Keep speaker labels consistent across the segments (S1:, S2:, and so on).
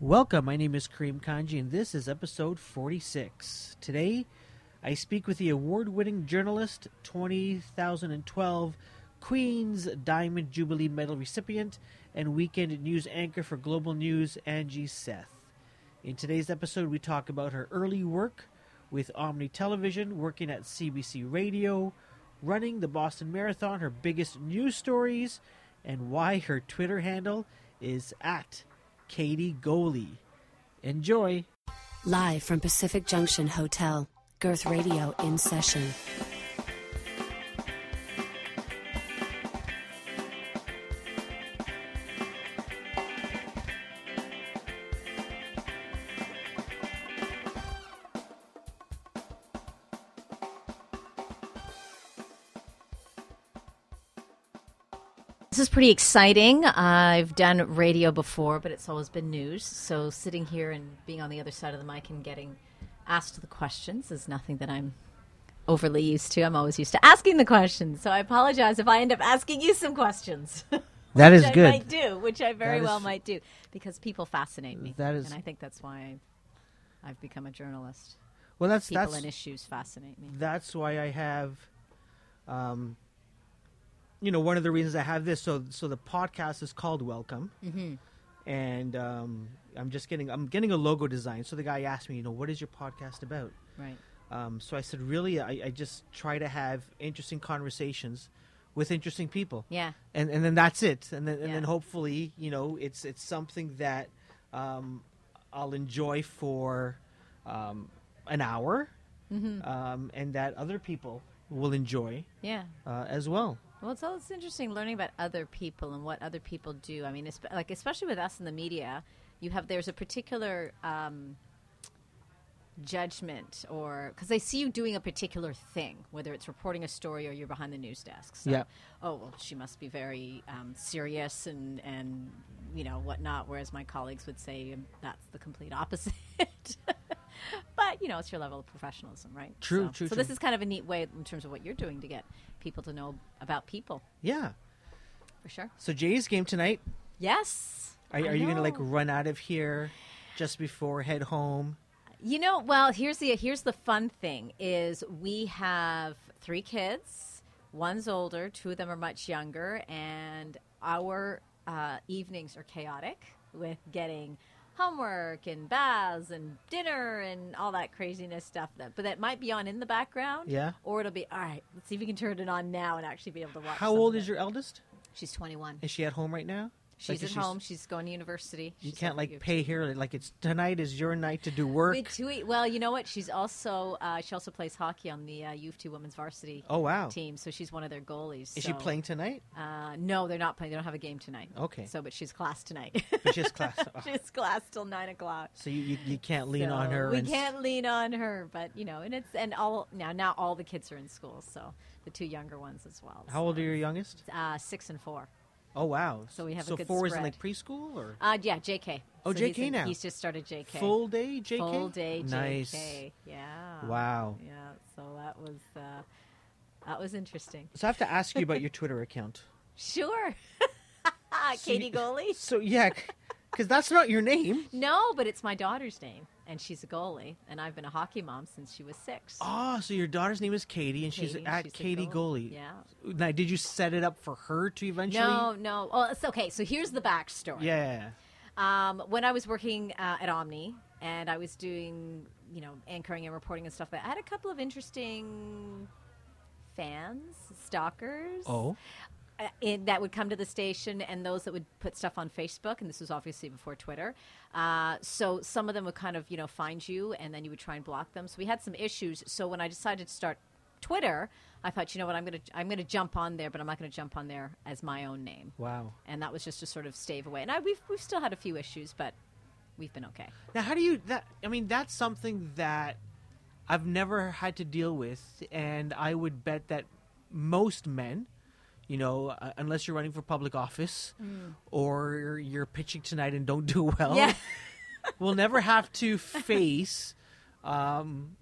S1: Welcome, my name is Kareem Kanji, and this is episode 46. Today, I speak with the award winning journalist, 2012 Queen's Diamond Jubilee Medal recipient, and weekend news anchor for Global News, Angie Seth. In today's episode, we talk about her early work with Omni Television, working at CBC Radio, running the Boston Marathon, her biggest news stories, and why her Twitter handle is at Katie Goalie. Enjoy.
S2: Live from Pacific Junction Hotel, Girth Radio in session.
S3: This is pretty exciting. I've done radio before, but it's always been news. So sitting here and being on the other side of the mic and getting asked the questions is nothing that I'm overly used to. I'm always used to asking the questions. So I apologize if I end up asking you some questions.
S1: That is good.
S3: I might do, which I very
S1: That is-
S3: well might do, because people fascinate me.
S1: That is-
S3: and I think that's why I've become a journalist.
S1: Well, that's
S3: People
S1: that's
S3: and issues fascinate me.
S1: that's why I have, um, you know, one of the reasons I have this. So so the podcast is called Welcome,
S3: Mm-hmm.
S1: and um, I'm just getting I'm getting a logo design. So the guy asked me, you know, what is your podcast about?
S3: Right.
S1: Um, so I said, really, I, I just try to have interesting conversations with interesting people.
S3: Yeah.
S1: and and then that's it and then and then hopefully you know it's it's something that um, I'll enjoy for um, an hour
S3: Mm-hmm.
S1: um, and that other people will enjoy
S3: Yeah.
S1: uh, as well
S3: Well, it's always interesting learning about other people and what other people do. I mean, like especially with us in the media, you have there's a particular um, judgment, or because they see you doing a particular thing, whether it's reporting a story or you're behind the news desk. So,
S1: Yeah.
S3: Oh well, she must be very um, serious and and you know whatnot. Whereas my colleagues would say um, that's the complete opposite. but you know, it's your level of professionalism, right?
S1: True,
S3: So,
S1: true,
S3: So
S1: true.
S3: this is kind of a neat way in terms of what you're doing to get people to know about people,
S1: yeah
S3: for sure.
S1: so Jay's game tonight
S3: Yes.
S1: are, are you gonna like run out of here just before head home
S3: You know, well, here's the here's the fun thing is we have three kids. One's older, two of them are much younger, and our uh, evenings are chaotic with getting homework and baths and dinner and all that craziness stuff. That but that might be on in the background.
S1: Yeah.
S3: Or it'll be all right. Let's see if we can turn it on now and actually be able to watch.
S1: how
S3: some
S1: old
S3: of
S1: is
S3: it.
S1: your eldest
S3: She's 21.
S1: is she at home right now
S3: She's
S1: Like,
S3: at
S1: is
S3: home. She's going to university.
S1: you can't like pay
S3: T.
S1: her like it's tonight is your night to do work.
S3: Well, you know what? She's also uh, she also plays hockey on the uh, U of T women's varsity
S1: oh wow
S3: team, so she's one of their goalies.
S1: is she playing tonight
S3: Uh, no, they're not playing. They don't have a game tonight.
S1: Okay.
S3: So, but she's class tonight.
S1: But she has class. Oh.
S3: she's class till nine o'clock.
S1: So you, you, you can't lean
S3: So
S1: on her.
S3: We can't lean on her, but you know, and it's and all now now all the kids are in school, so the two younger ones as well.
S1: How old are your youngest?
S3: Uh, six and four.
S1: Oh wow!
S3: So we have a
S1: so
S3: good
S1: four is in like preschool or
S3: Uh, yeah, JK.
S1: Oh,
S3: So he's
S1: JK
S3: in-
S1: now.
S3: He's just started JK.
S1: full day JK.
S3: Full day JK.
S1: Nice.
S3: Yeah.
S1: Wow.
S3: Yeah. So that was uh, that was interesting.
S1: So I have to ask you about your Twitter account.
S3: Sure.
S1: So
S3: Katie
S1: you-
S3: Goalie.
S1: So yeah, because that's not your name.
S3: No, but it's my daughter's name, and she's a goalie, and I've been a hockey mom since she was six.
S1: Oh, so your daughter's name is Katie, and she's at
S3: she's
S1: Katie Goalie.
S3: Yeah.
S1: Now, did you set it up for her to eventually?
S3: No, no. Oh, it's okay. So here's the backstory.
S1: Yeah.
S3: Um, when I was working uh, at Omni and I was doing, you know, anchoring and reporting and stuff, like I had a couple of interesting fans, stalkers.
S1: Oh.
S3: Uh, in, that would come to the station and those that would put stuff on Facebook, and this was obviously before Twitter. Uh, so some of them would kind of, you know, find you and then you would try and block them. So we had some issues. So when I decided to start Twitter, I thought, you know what, I'm gonna I'm gonna jump on there, but I'm not gonna jump on there as my own name.
S1: Wow.
S3: And that was just to sort of stave away. And I, we've we've still had a few issues, but we've been okay.
S1: Now, how do you that? I mean, that's something that I've never had to deal with, and I would bet that most men, you know, uh, unless you're running for public office or you're pitching tonight and don't do well,
S3: Yeah.
S1: will never have to face um,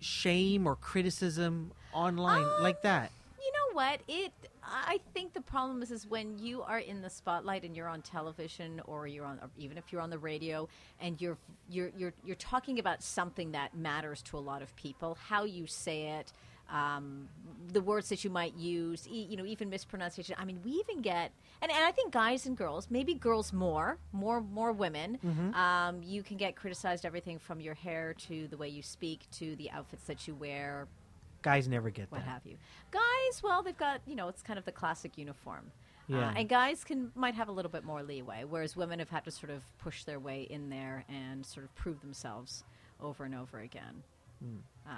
S1: shame or criticism online
S3: Um,
S1: like that.
S3: You know know what? It. I think the problem is, is when you are in the spotlight and you're on television, or you're on, or even if you're on the radio, and you're you're you're you're talking about something that matters to a lot of people. How you say it, um, the words that you might use, e- you know, even mispronunciation. I mean, we even get, and, and I think guys and girls, maybe girls more, more more women, um, you can get criticized everything from your hair to the way you speak to the outfits that you wear,
S1: Guys never get
S3: what
S1: that.
S3: have you. Guys, well, they've got you know, it's kind of the classic uniform.
S1: Yeah.
S3: Uh, and guys can might have a little bit more leeway, whereas women have had to sort of push their way in there and sort of prove themselves over and over again.
S1: Hmm.
S3: Uh,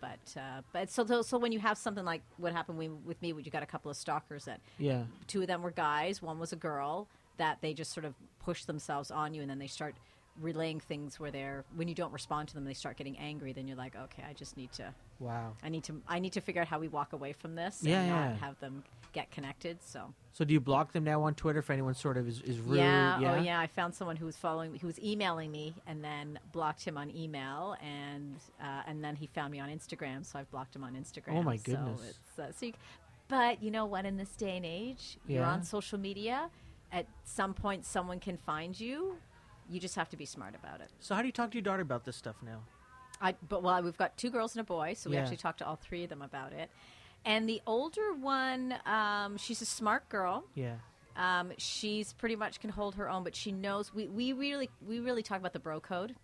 S3: but uh, but so, so when you have something like what happened we, with me, you got a couple of stalkers that
S1: Yeah.
S3: two of them were guys, one was a girl, that they just sort of push themselves on you, and then they start relaying things where they're when you don't respond to them, they start getting angry. Then you're like, okay, I just need to
S1: Wow.
S3: I need to I need to figure out how we walk away from this
S1: Yeah,
S3: and not
S1: yeah.
S3: have them get connected. So
S1: So do you block them now on Twitter if anyone sort of is, is rude?
S3: yeah, oh yeah, I found someone who was following who was emailing me and then blocked him on email and uh, and then he found me on Instagram, so I've blocked him on Instagram.
S1: Oh, my
S3: So
S1: goodness.
S3: it's uh, so you, but you know what? In this day and age, you're on social media. At some point, someone can find you. You just have to be smart about it.
S1: So how do you talk to your daughter about this stuff now?
S3: I, but well, we've got two girls and a boy, so we
S1: Yeah.
S3: actually talked to all three of them about it. And the older one, um, she's a smart girl.
S1: Yeah.
S3: Um, she's pretty much can hold her own, but she knows we, we really we really talk about the bro code.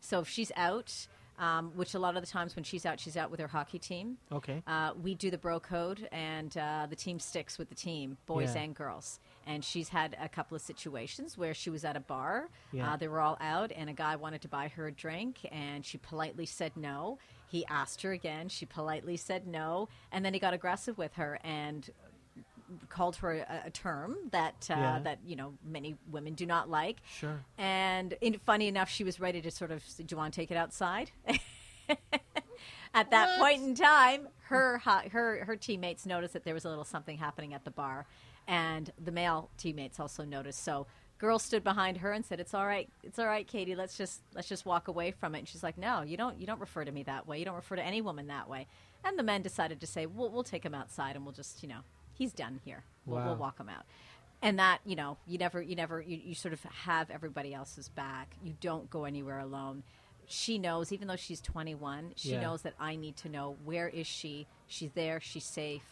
S3: So if she's out, um, which a lot of the times when she's out, she's out with her hockey team.
S1: Okay.
S3: Uh, we do the bro code, and uh, the team sticks with the team, boys
S1: Yeah.
S3: and girls. And she's had a couple of situations where she was at a bar,
S1: Yeah.
S3: uh, they were all out, and a guy wanted to buy her a drink, and she politely said no. He asked her again, she politely said no, and then he got aggressive with her and called her a, a term that uh,
S1: Yeah.
S3: that you know many women do not like.
S1: Sure.
S3: And in, funny enough, she was ready to sort of, do you want to take it outside? at that point in time, her her her teammates noticed that there was a little something happening at the bar, and the male teammates also noticed. So, girl stood behind her and said, "It's all right, it's all right, Katie. Let's just let's just walk away from it." And she's like, "No, you don't you don't refer to me that way. You don't refer to any woman that way." And the men decided to say, "We'll we'll take him outside and we'll just you know he's done here. We'll,
S1: Wow.
S3: we'll walk him out." And that you know you never you never you, you sort of have everybody else's back. You don't go anywhere alone she knows even though she's 21 she
S1: Yeah.
S3: knows that i need to know where is she she's there she's safe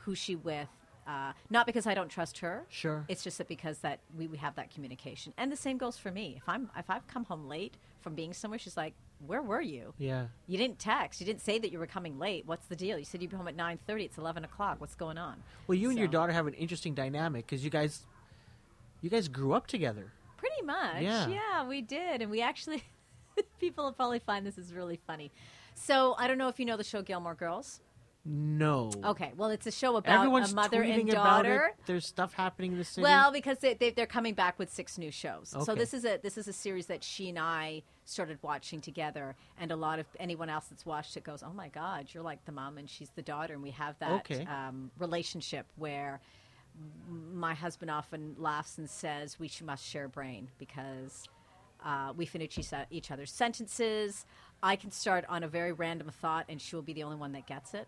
S3: who's she with uh, not because i don't trust her
S1: Sure.
S3: it's just that because that we, we have that communication and the same goes for me if i'm if i've come home late from being somewhere she's like where were you
S1: Yeah.
S3: you didn't text you didn't say that you were coming late what's the deal you said you'd be home at 9.30 it's 11 o'clock what's going on
S1: Well, you and your daughter have an interesting dynamic because you guys, you guys grew up together.
S3: Pretty much.
S1: Yeah. Yeah.
S3: we did. And we actually, people will probably find this is really funny. So I don't know if you know the show Gilmore Girls.
S1: No.
S3: Okay, well, it's a show about
S1: Everyone's
S3: a mother and
S1: about
S3: daughter.
S1: it. There's stuff happening in the city.
S3: Well, because they, they, they're coming back with six new shows. So this is a this is a series that she and I started watching together, and a lot of anyone else that's watched it goes, "Oh my God, you're like the mom and she's the daughter," and we have that
S1: Okay.
S3: um, relationship where my husband often laughs and says, "We must share brain because." Uh, we finish each, each other's sentences. I can start on a very random thought, and she will be the only one that gets it.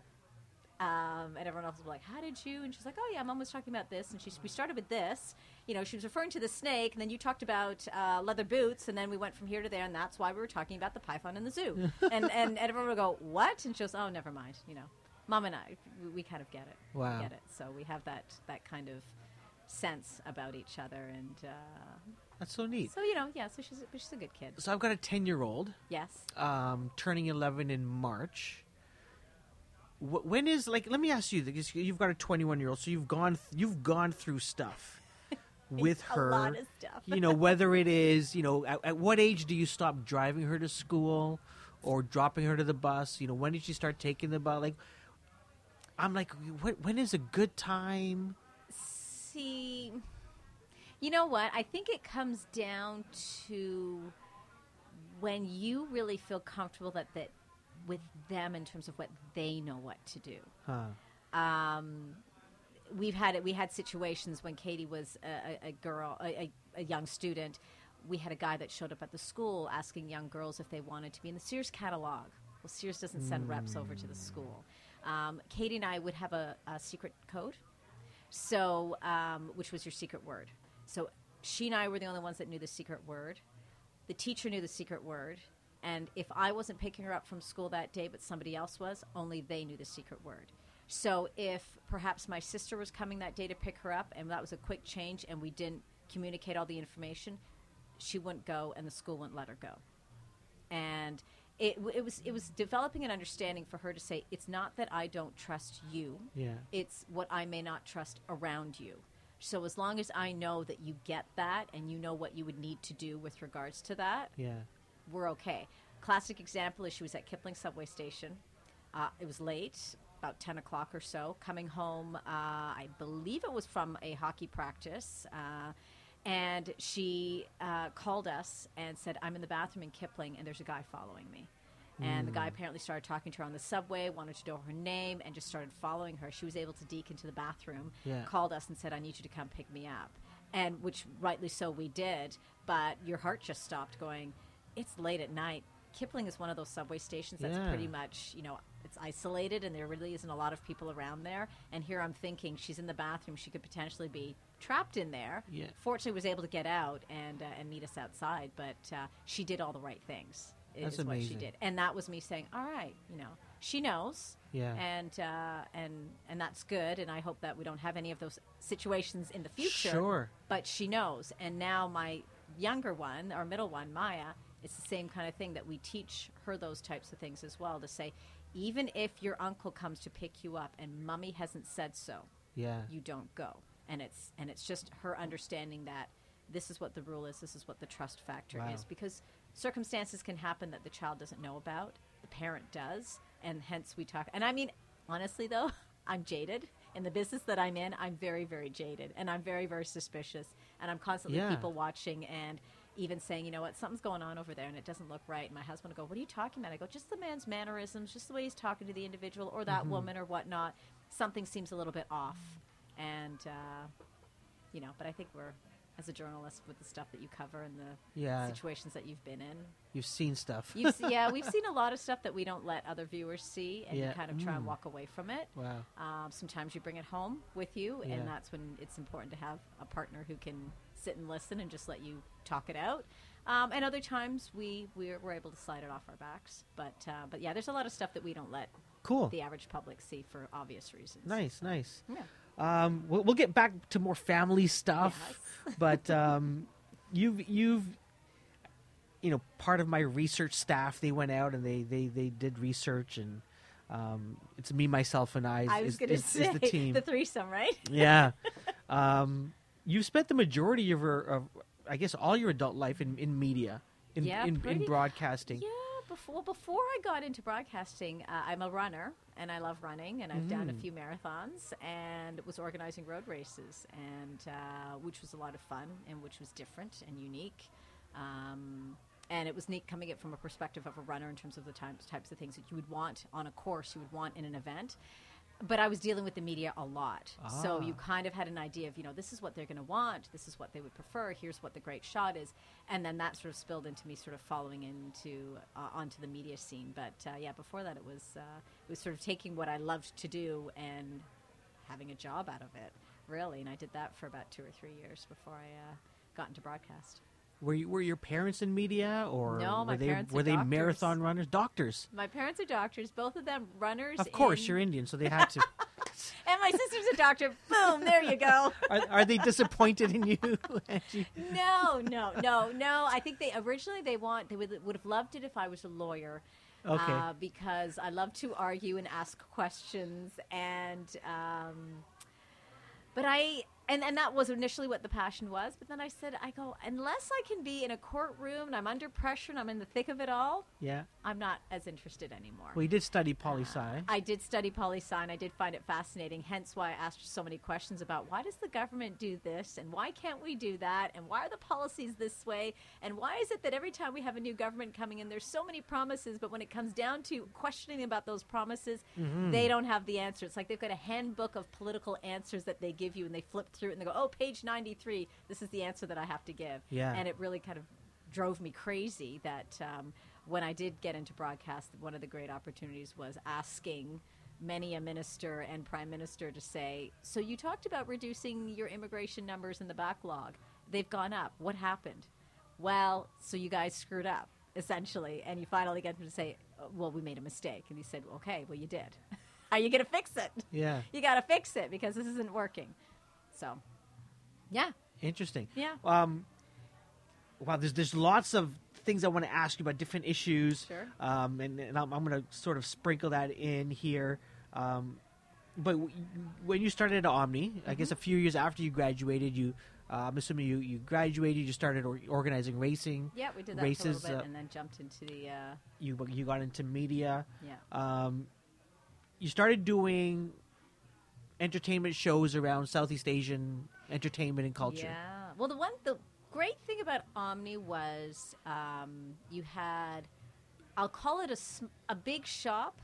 S3: Um, and everyone else was like, "How did you?" And she's like, "Oh yeah, mom was talking about this, and she we started with this. You know, she was referring to the snake, and then you talked about uh, leather boots, and then we went from here to there, and that's why we were talking about the python in the zoo. and, and everyone would go, "What?" And she goes, "Oh, never mind." You know, mom and I, we, we kind of get it.
S1: Wow.
S3: We get it. So we have that that kind of sense about each other, and uh,
S1: That's so neat.
S3: so you know, yeah. So she's a, she's a good kid.
S1: So I've got a 10 year old
S3: Yes.
S1: um, turning 11 in March. Wh- When is like? Let me ask you. Because you've got a 21 year old, so you've gone th- you've gone through stuff with
S3: A
S1: her.
S3: lot of stuff.
S1: you know, whether it is you know, at, at what age do you stop driving her to school or dropping her to the bus? You know, when did she start taking the bus? Like, I'm like, wh- when is a good time?
S3: see you know what i think it comes down to when you really feel comfortable that that with them in terms of what they know what to do.
S1: Huh.
S3: um, we've had it we had situations when katie was a, a, girl a, a, a young student. We had a guy that showed up at the school asking young girls if they wanted to be in the sears catalog. Well sears doesn't send reps over to the school. Um, Katie and I would have a, a secret code, so um, which was your secret word. So she and I were the only ones that knew the secret word. The teacher knew the secret word, and if I wasn't picking her up from school that day, but somebody else was, only they knew the secret word. So if perhaps my sister was coming that day to pick her up, and that was a quick change, and we didn't communicate all the information, she wouldn't go, and the school wouldn't let her go. And it, it was it was developing an understanding for her to say it's not that I don't trust you,
S1: Yeah.
S3: it's what I may not trust around you. So as long as I know that you get that and you know what you would need to do with regards to that,
S1: Yeah.
S3: We're okay. Classic example is she was at Kipling subway station. Uh, it was late, about 10 o'clock or so, coming home. Uh, I believe it was from a hockey practice. Uh, and she uh, called us and said, I'm in the bathroom in Kipling and there's a guy following me. And the guy apparently started talking to her on the subway, wanted to know her name, and just started following her. She was able to deke into the bathroom,
S1: Yeah.
S3: called us and said, I need you to come pick me up. And which rightly so we did, but your heart just stopped going, it's late at night. Kipling is one of those subway stations that's
S1: Yeah.
S3: pretty much, you know, it's isolated and there really isn't a lot of people around there. And here I'm thinking she's in the bathroom, she could potentially be trapped in there.
S1: Yeah.
S3: Fortunately, was able to get out and uh, and meet us outside, but uh, she did all the right things.
S1: That's
S3: is what she did, and that was me saying, "All right, you know, she knows."
S1: Yeah.
S3: and uh, and and that's good. And I hope that we don't have any of those situations in the future.
S1: Sure.
S3: But she knows. And now my younger one, our middle one, Maya, it's the same kind of thing that we teach her those types of things as well. To say, even if your uncle comes to pick you up and mummy hasn't said so,
S1: Yeah.
S3: you don't go. And it's and it's just her understanding that this is what the rule is, this is what the trust factor
S1: Wow.
S3: is because circumstances can happen that the child doesn't know about, the parent does, and hence we talk. And I mean, honestly though, I'm jaded. In the business that I'm in, I'm very very jaded and I'm very very suspicious and I'm constantly
S1: Yeah.
S3: people watching and even saying, you know what, something's going on over there and it doesn't look right. And my husband will go, What are you talking about? I go, Just the man's mannerisms, just the way he's talking to the individual or
S1: Mm-hmm.
S3: that woman or whatnot. Something seems a little bit off. And, uh, you know, but I think we're, as a journalist, with the stuff that you cover and the
S1: Yeah.
S3: situations that you've been in,
S1: You've seen stuff.
S3: you've, se- yeah, we've seen a lot of stuff that we don't let other viewers see and
S1: Yeah.
S3: you kind of try and
S1: Mm.
S3: walk away from it.
S1: wow.
S3: Um, sometimes you bring it home with you,
S1: Yeah.
S3: and that's when it's important to have a partner who can sit and listen and just let you talk it out. Um, and other times we we're, we're able to slide it off our backs. But uh, but yeah, there's a lot of stuff that we don't let
S1: Cool.
S3: the average public see for obvious reasons.
S1: Nice, nice.
S3: Yeah.
S1: Um, we'll, we'll get back to more family stuff, but um, you've you've you know part of my research staff. They went out and they they, they did research, and um, it's me, myself, and I. Is,
S3: I was
S1: is- is- is the team.
S3: threesome, right?
S1: yeah. Um, you've spent the majority of, your, of I guess, all your adult life in, in media, in,
S3: Yeah,
S1: in, in broadcasting.
S3: Yeah, before before I got into broadcasting, uh, I'm a runner and I love running, and I've done a
S1: Mm.
S3: few marathons and was organizing road races, and uh, which was a lot of fun and which was different and unique. Um, and it was neat coming it from a perspective of a runner in terms of the types types of things that you would want on a course, you would want in an event. But I was dealing with the media a lot, so
S1: Ah.
S3: you kind of had an idea of, you know, this is what they're going to want, this is what they would prefer, here's what the great shot is, and then that sort of spilled into me sort of following into uh, onto the media scene. But uh, yeah, before that, it was uh, it was sort of taking what I loved to do and having a job out of it, really. And I did that for about two or three years before I uh, got into broadcast.
S1: Were you, were your parents in media, or
S3: No, my
S1: were they
S3: parents
S1: were they
S3: doctors.
S1: marathon runners, doctors?
S3: My parents are doctors, both of them runners.
S1: Of course,
S3: in-
S1: you're Indian, so they had to.
S3: And my sister's a doctor. Boom, there you go.
S1: are, are they disappointed in you?
S3: No, no, no, no. I think they originally they want they would would have loved it if I was a lawyer.
S1: Okay.
S3: Uh, because I love to argue and ask questions and um, but I and, and that was initially what the passion was, but then I said, I go, unless I can be in a courtroom and I'm under pressure and I'm in the thick of it all,
S1: yeah.
S3: I'm not as interested anymore.
S1: Well, you did study poli sci.
S3: I did study poli sci, and I did find it fascinating. Hence, why I asked so many questions about why does the government do this, and why can't we do that, and why are the policies this way, and why is it that every time we have a new government coming in, there's so many promises, but when it comes down to questioning about those promises,
S1: Mm-hmm.
S3: they don't have the answer. It's like they've got a handbook of political answers that they give you, and they flip through it and they go, "Oh, page 93. This is the answer that I have to give."
S1: Yeah.
S3: and it really kind of drove me crazy that um, when I did get into broadcast, one of the great opportunities was asking many a minister and prime minister to say, So you talked about reducing your immigration numbers in the backlog. They've gone up. What happened? Well, so you guys screwed up, essentially. And you finally get him to say, Well, we made a mistake. And he said, Okay, well, you did. Are you going to fix it?
S1: Yeah.
S3: You got to fix it because this isn't working. So, yeah.
S1: Interesting.
S3: Yeah.
S1: Um, wow, there's there's lots of things I want to ask you about different issues.
S3: Sure.
S1: Um, and, and I'm, I'm going to sort of sprinkle that in here. Um, but w- when you started at Omni, I guess a
S3: Mm-hmm.
S1: few years after you graduated, you uh, I'm assuming you, you graduated, you started or- organizing racing.
S3: Yeah, we did that
S1: races.
S3: for a little bit
S1: uh,
S3: and then jumped into the, uh,
S1: you you got into media.
S3: yeah.
S1: Um, you started doing entertainment shows around Southeast Asian entertainment and culture.
S3: Yeah. Well, the one, the great thing about Omni was um, you had, I'll call it a, a big shop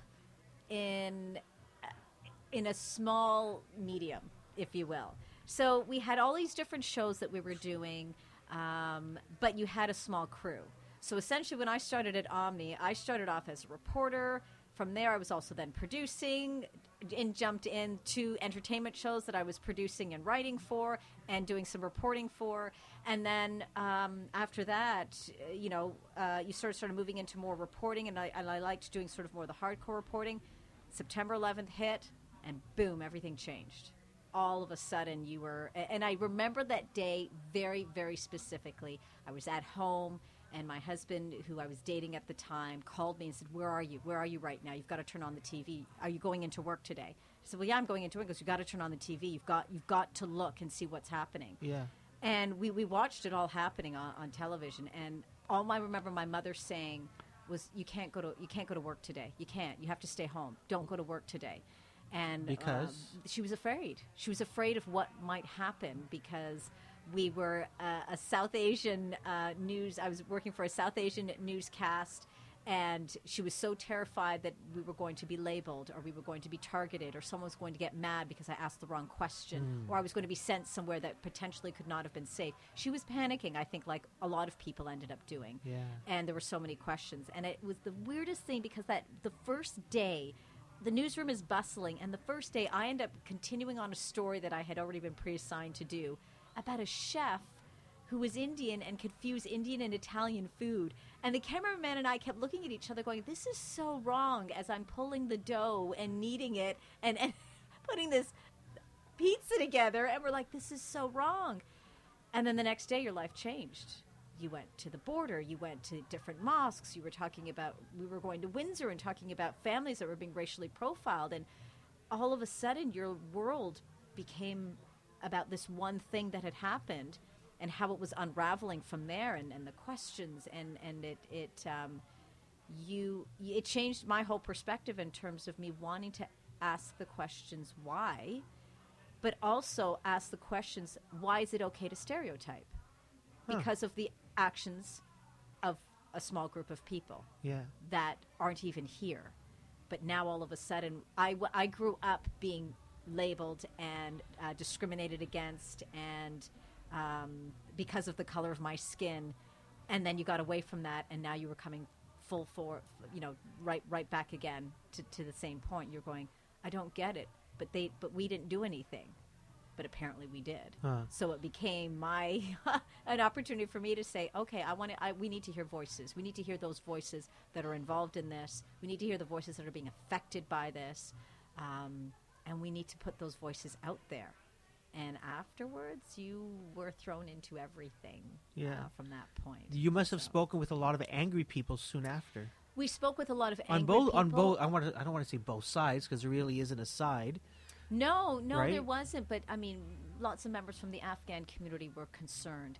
S3: in in a small medium, if you will. So we had all these different shows that we were doing, um, but you had a small crew. So essentially, when I started at Omni, I started off as a reporter. From there, I was also then producing and jumped into entertainment shows that I was producing and writing for and doing some reporting for. And then um, after that, you know, uh, you sort of started moving into more reporting, and I, and I liked doing sort of more the hardcore reporting. September 11th hit, and boom, everything changed. All of a sudden, you were, and I remember that day very, very specifically. I was at home, and my husband, who I was dating at the time, called me and said, "Where are you? Where are you right now? You've got to turn on the TV. Are you going into work today?" I said, "Well, yeah, I'm going into work." Because "You've got to turn on the TV. You've got, you've got to look and see what's happening
S1: Yeah.
S3: and we, we watched it all happening on, on television and all I remember my mother saying was you can't go to you can't go to work today you can't you have to stay home don't go to work today and
S1: Because?
S3: um, she was afraid she was afraid of what might happen because we were uh, a South Asian uh, news I was working for a South Asian newscast and she was so terrified that we were going to be labeled or we were going to be targeted or someone was going to get mad because I asked the wrong question or I was going to be sent somewhere that potentially could not have been safe. She was panicking, I think, like a lot of people ended up doing.
S1: Yeah.
S3: And there were so many questions. And it was the weirdest thing because that the first day, the newsroom is bustling, and the first day I end up continuing on a story that I had already been pre assigned to do about a chef who was Indian and confused Indian and Italian food. And the cameraman and I kept looking at each other, going, This is so wrong as I'm pulling the dough and kneading it and, and putting this pizza together. And we're like, This is so wrong. And then the next day, your life changed. You went to the border, you went to different mosques, you were talking about, we were going to Windsor and talking about families that were being racially profiled. And all of a sudden, your world became about this one thing that had happened and how it was unraveling from there and, and the questions and, and it, it um, you it changed my whole perspective in terms of me wanting to ask the questions why but also ask the questions why is it okay to stereotype
S1: Huh.
S3: because of the actions of a small group of people
S1: Yeah.
S3: that aren't even here. But now all of a sudden, I, w- I grew up being labeled and uh, discriminated against, and um, because of the color of my skin, and then you got away from that, and now you were coming full for, you know, right right back again to, to the same point. You're going, I don't get it, but they but we didn't do anything, but apparently we did.
S1: Huh.
S3: So it became my an opportunity for me to say, okay, I want to. I, we need to hear voices. We need to hear those voices that are involved in this. We need to hear the voices that are being affected by this, um, and we need to put those voices out there. And afterwards, you were thrown into everything.
S1: Yeah.
S3: uh, from that point,
S1: You must have spoken with a lot of angry people soon after.
S3: we spoke with a lot of
S1: on both on both I want to I don't want to say both sides because there really isn't a side.
S3: No, no,
S1: Right?
S3: there wasn't. But I mean, lots of members from the Afghan community were concerned.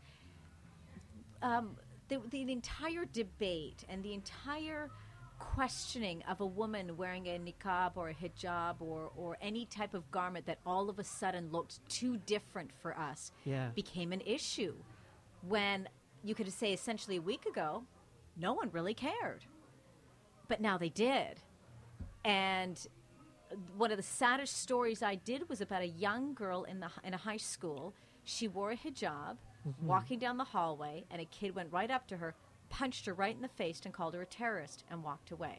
S3: Um, the, the, the entire debate and the entire questioning of a woman wearing a niqab or a hijab or, or any type of garment that all of a sudden looked too different for us
S1: Yeah.
S3: became an issue when you could say essentially a week ago, no one really cared. But now they did. And one of the saddest stories I did was about a young girl in the in a high school. She wore a hijab, mm-hmm. walking down the hallway, and a kid went right up to her, punched her right in the face, and called her a terrorist, and walked away.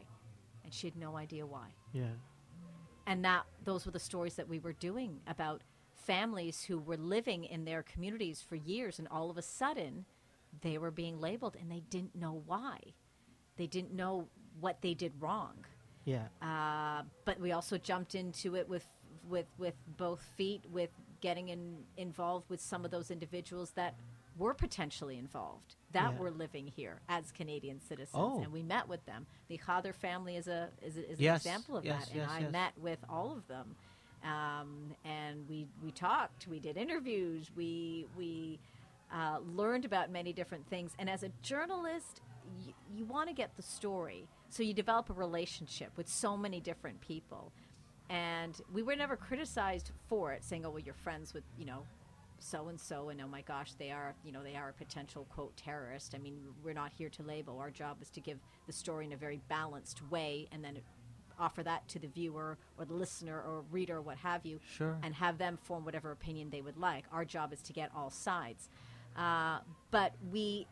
S3: And she had no idea why.
S1: Yeah.
S3: and that those were the stories that we were doing about families who were living in their communities for years, and all of a sudden, they were being labeled, and they didn't know why. They didn't know what they did wrong.
S1: Yeah.
S3: Uh, but we also jumped into it with with with both feet, with getting in, involved with some of those individuals that were potentially involved that
S1: Yeah.
S3: were living here as Canadian citizens,
S1: Oh.
S3: and we met with them. The Khadr family is a is, a, is
S1: Yes,
S3: an example of
S1: yes,
S3: that,
S1: yes,
S3: and I met with all of them, um, and we we talked, we did interviews, we we uh, learned about many different things, and as a journalist, y- you want to get the story, so you develop a relationship with so many different people, and we were never criticized for it, saying, "Oh, well, you're friends with you know." So and so, and oh my gosh, they are, you know, they are a potential quote terrorist. I mean, we're not here to label. Our job is to give the story in a very balanced way, and then offer that to the viewer or the listener or reader, or what have you,
S1: Sure.
S3: and have them form whatever opinion they would like. Our job is to get all sides, uh, but we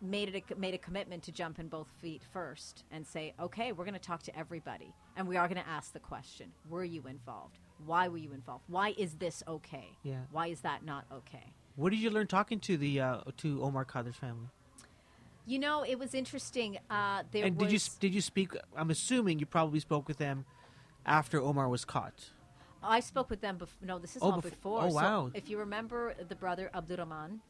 S3: made it a, made a commitment to jump in both feet first and say, okay, we're going to talk to everybody, and we are going to ask the question: Were you involved? Why were you involved? Why is this okay?
S1: Yeah.
S3: Why is that not okay?
S1: What did you learn talking to the uh, to Omar Khadr's family?
S3: You know, it was interesting. Uh, there
S1: and did you did you speak? I'm assuming you probably spoke with them after Omar was caught.
S3: I spoke with them before. No, this is
S1: Oh,
S3: all
S1: bef-
S3: before.
S1: oh,
S3: So
S1: wow.
S3: if you remember the brother Abdurrahman,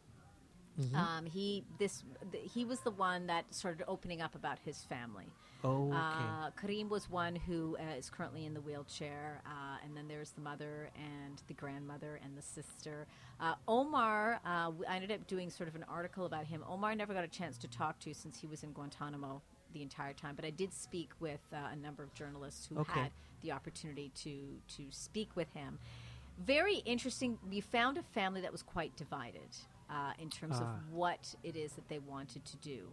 S1: Mm-hmm.
S3: um, he this th- he was the one that started opening up about his family.
S1: Oh, okay.
S3: Uh, Kareem was one who uh, is currently in the wheelchair, uh, and then there's the mother and the grandmother and the sister. Uh, Omar, uh, w- I ended up doing sort of an article about him. Omar never got a chance to talk to since he was in Guantanamo the entire time, but I did speak with uh, a number of journalists who
S1: Okay.
S3: had the opportunity to to speak with him. Very interesting. We found a family that was quite divided uh, in terms
S1: Ah.
S3: of what it is that they wanted to do.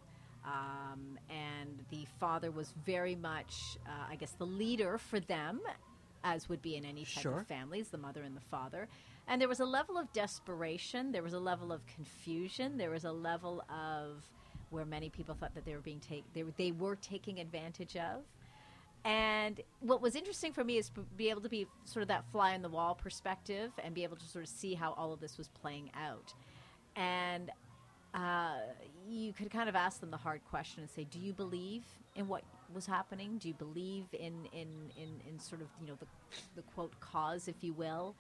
S3: Um, and the father was very much, uh, I guess, the leader for them, as would be in any type
S1: Sure.
S3: of families, the mother and the father. And there was a level of desperation, there was a level of confusion, there was a level of where many people thought that they were being take, they, were, they were taking advantage of. And what was interesting for me is to be able to be sort of that fly on the wall perspective and be able to sort of see how all of this was playing out. And uh, you could kind of ask them the hard question and say, "Do you believe in what was happening? Do you believe in in in, in sort of you know the the quote cause, if you will?"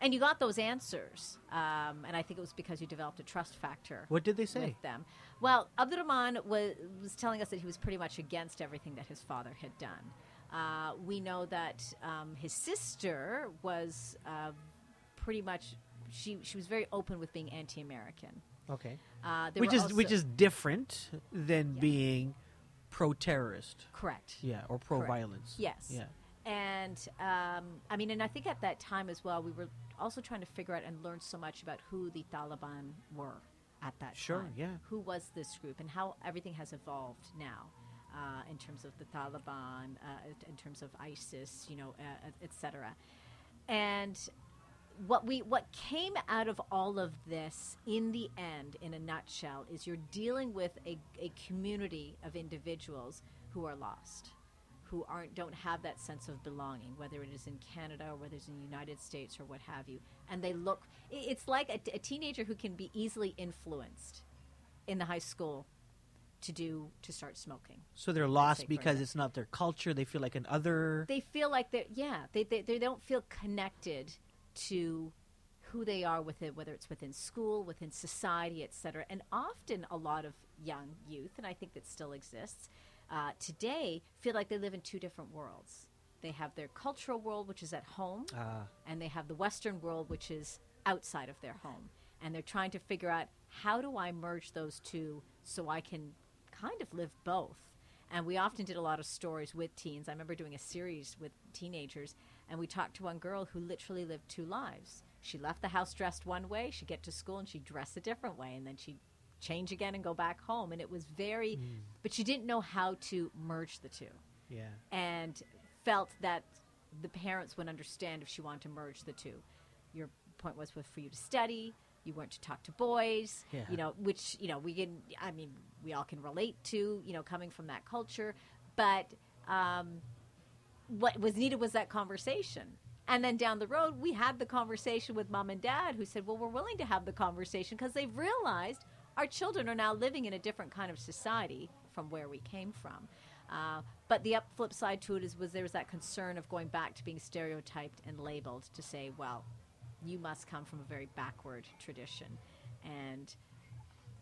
S3: And you got those answers, um, and I think it was because you developed a trust factor
S1: what did they say?
S3: with them. Well, Abdurrahman was, was telling us that he was pretty much against everything that his father had done. Uh, we know that um, his sister was uh, pretty much she she was very open with being anti-American.
S1: Okay.
S3: Uh,
S1: Which is which is different than
S3: Yeah.
S1: being pro-terrorist.
S3: correct.
S1: Yeah, or pro-violence.
S3: Yes.
S1: Yeah.
S3: And um, I mean, and I think at that time as well, we were also trying to figure out and learn so much about who the Taliban were at that
S1: Sure,
S3: time. Sure.
S1: Yeah.
S3: Who was this group and how everything has evolved now uh, in terms of the Taliban, uh, in terms of ISIS, you know, uh, et cetera. And what we what came out of all of this in the end in a nutshell is you're dealing with a, a community of individuals who are lost who aren't don't have that sense of belonging whether it is in Canada or whether it's in the United States or what have you and they look it's like a, a teenager who can be easily influenced in the high school to do to start smoking
S1: So they're lost because it's not their culture. They feel like an other.
S3: they feel like they're yeah they, they, they don't feel connected to who they are with it whether it's within school within society etc and often a lot of young youth and i think that still exists uh, today feel like they live in two different worlds. They have their cultural world which is at home
S1: Ah.
S3: and they have the western world which is outside of their home. And they're trying to figure out how do i merge those two so i can kind of live both? And we often did a lot of stories with teens. I remember doing a series with teenagers and we talked to one girl who literally lived two lives she left the house dressed one way she'd get to school and she'd dress a different way and then she'd change again and go back home and it was very but she didn't know how to merge the two
S1: Yeah.
S3: and felt that the parents would understand if she wanted to merge the two. Your point was was for you to study. You weren't to talk to boys.
S1: Yeah.
S3: You know, which you know we can. I mean, we all can relate to. You know, coming from that culture, but. Um, what was needed was that conversation. And then down the road, we had the conversation with mom and dad who said, Well, we're willing to have the conversation because they've realized our children are now living in a different kind of society from where we came from. Uh, but the up flip side to it is was there was that concern of going back to being stereotyped and labeled to say, well, you must come from a very backward tradition. And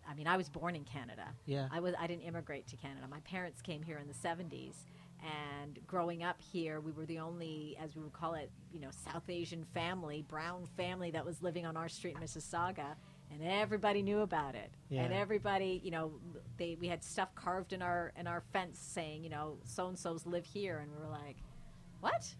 S3: I mean, I was born in Canada.
S1: Yeah.
S3: I was I didn't immigrate to Canada. My parents came here in the 70s and growing up here, we were the only as we would call it, you know, South Asian family, brown family that was living on our street in Mississauga and everybody knew about it.
S1: Yeah.
S3: And everybody, you know, they we had stuff carved in our in our fence saying, you know, so and so's live here and we were like, "What?"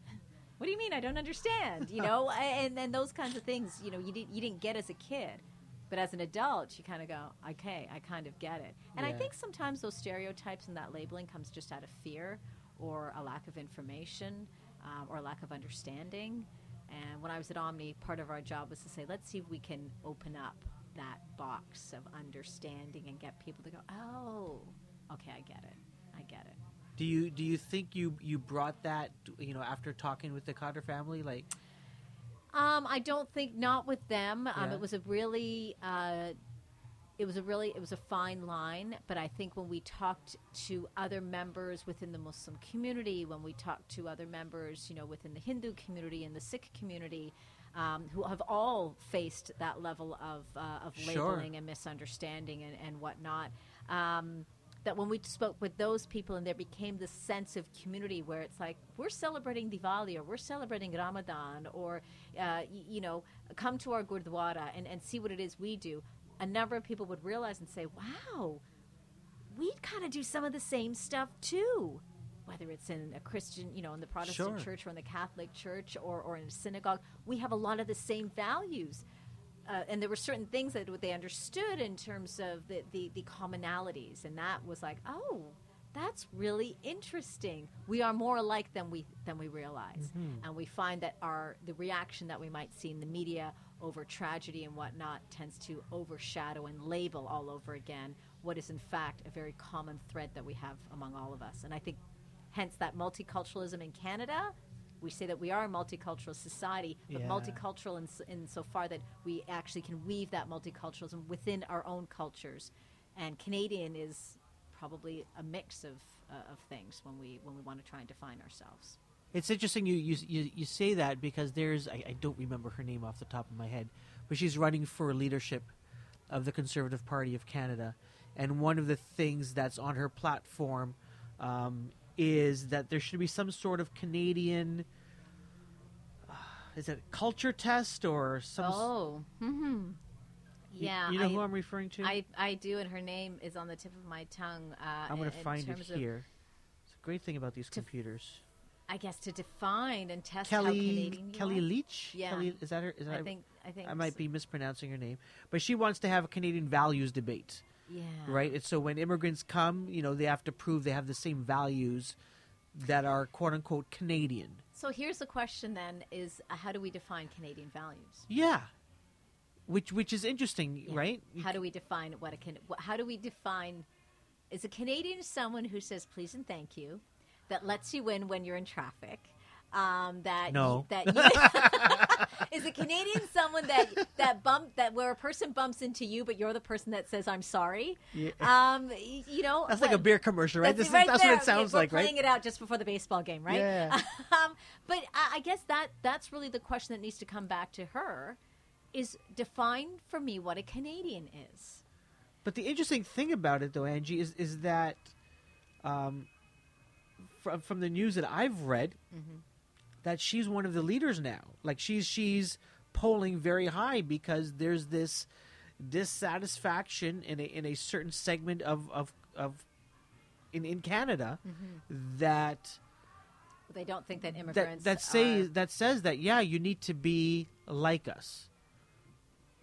S3: What do you mean? I don't understand. You know, and and those kinds of things. You know, you didn't you didn't get as a kid, but as an adult, you kind of go, okay, I kind of get it. And I think sometimes those stereotypes and that labeling comes just out of fear or a lack of information um, or a lack of understanding. And when I was at Omni, part of our job was to say, let's see if we can open up that box of understanding and get people to go, oh, okay, I get it. I get it.
S1: Do you do you think you you brought that you know after talking with the Khadr family like
S3: Um, I don't think not with them. Um,
S1: Yeah.
S3: It was a really, uh, it was a really, it was a fine line. But I think when we talked to other members within the Muslim community, when we talked to other members, you know, within the Hindu community and the Sikh community, um, who have all faced that level of uh, of
S1: Sure.
S3: labeling and misunderstanding and, and whatnot. Um, that when we spoke with those people and there became this sense of community where it's like we're celebrating Diwali or we're celebrating Ramadan or uh, y- you know come to our gurdwara and, and see what it is we do a number of people would realize and say wow we kind of do some of the same stuff too whether it's in a Christian, you know, in the Protestant
S1: Sure.
S3: church or in the Catholic church or, or in a synagogue, we have a lot of the same values uh, and there were certain things that they understood in terms of the, the, the commonalities, and that was like, oh, that's really interesting. We are more alike than we than we realize, and we find that our the reaction that we might see in the media over tragedy and whatnot tends to overshadow and label all over again what is in fact a very common thread that we have among all of us, and I think hence that multiculturalism in Canada. We say that we are a multicultural society, but
S1: Yeah.
S3: multicultural in, in so far that we actually can weave that multiculturalism within our own cultures. And Canadian is probably a mix of, uh, of things when we when we want to try and define ourselves.
S1: It's interesting you you, you, you say that because there's I, I don't remember her name off the top of my head, but she's running for leadership of the Conservative Party of Canada, and one of the things that's on her platform um, is that there should be some sort of Canadian. uh, Is it culture test or some? s-
S3: Oh, mm-hmm. yeah.
S1: you know
S3: I,
S1: who I'm referring to.
S3: I, I do, and her name is on the tip of my tongue. Uh,
S1: I'm going to find it here. It's a great thing about these computers.
S3: I guess to define and test how
S1: Kellie
S3: Kellie.
S1: Leitch.
S3: Yeah.
S1: Kellie, is that her? Is that
S3: I think I think
S1: I might
S3: so.
S1: be mispronouncing her name, but she wants to have a Canadian values debate,
S3: Yeah.
S1: right? And so when immigrants come, you know, they have to prove they have the same values that are quote unquote Canadian.
S3: So here's the question then: Is uh, how do we define Canadian values?
S1: Yeah, which which is interesting,
S3: Yeah.
S1: right?
S3: How do we define what a can? How do we define? Is a Canadian someone who says please and thank you, that lets you in when you're in traffic? Um, that
S1: No.
S3: you, that you, is a Canadian someone that that bump that where a person bumps into you, but you're the person that says I'm sorry.
S1: Yeah.
S3: Um, you know
S1: That's like a beer commercial, right?
S3: That's,
S1: This
S3: right
S1: is, that's
S3: there.
S1: what it sounds
S3: We're
S1: like,
S3: playing
S1: right?
S3: it out just before the baseball game, right?
S1: Yeah.
S3: um, but I, I guess that that's really the question that needs to come back to her: is define for me what a Canadian is.
S1: But the interesting thing about it, though, Angie, is is that um, from from the news that I've read,
S3: Mm-hmm.
S1: that she's one of the leaders now. Like she's she's polling very high because there's this dissatisfaction in a in a certain segment of of, of in in Canada
S3: Mm-hmm.
S1: that
S3: They don't think that
S1: that
S3: immigrants
S1: that say
S3: are-
S1: that says that yeah you need to be like us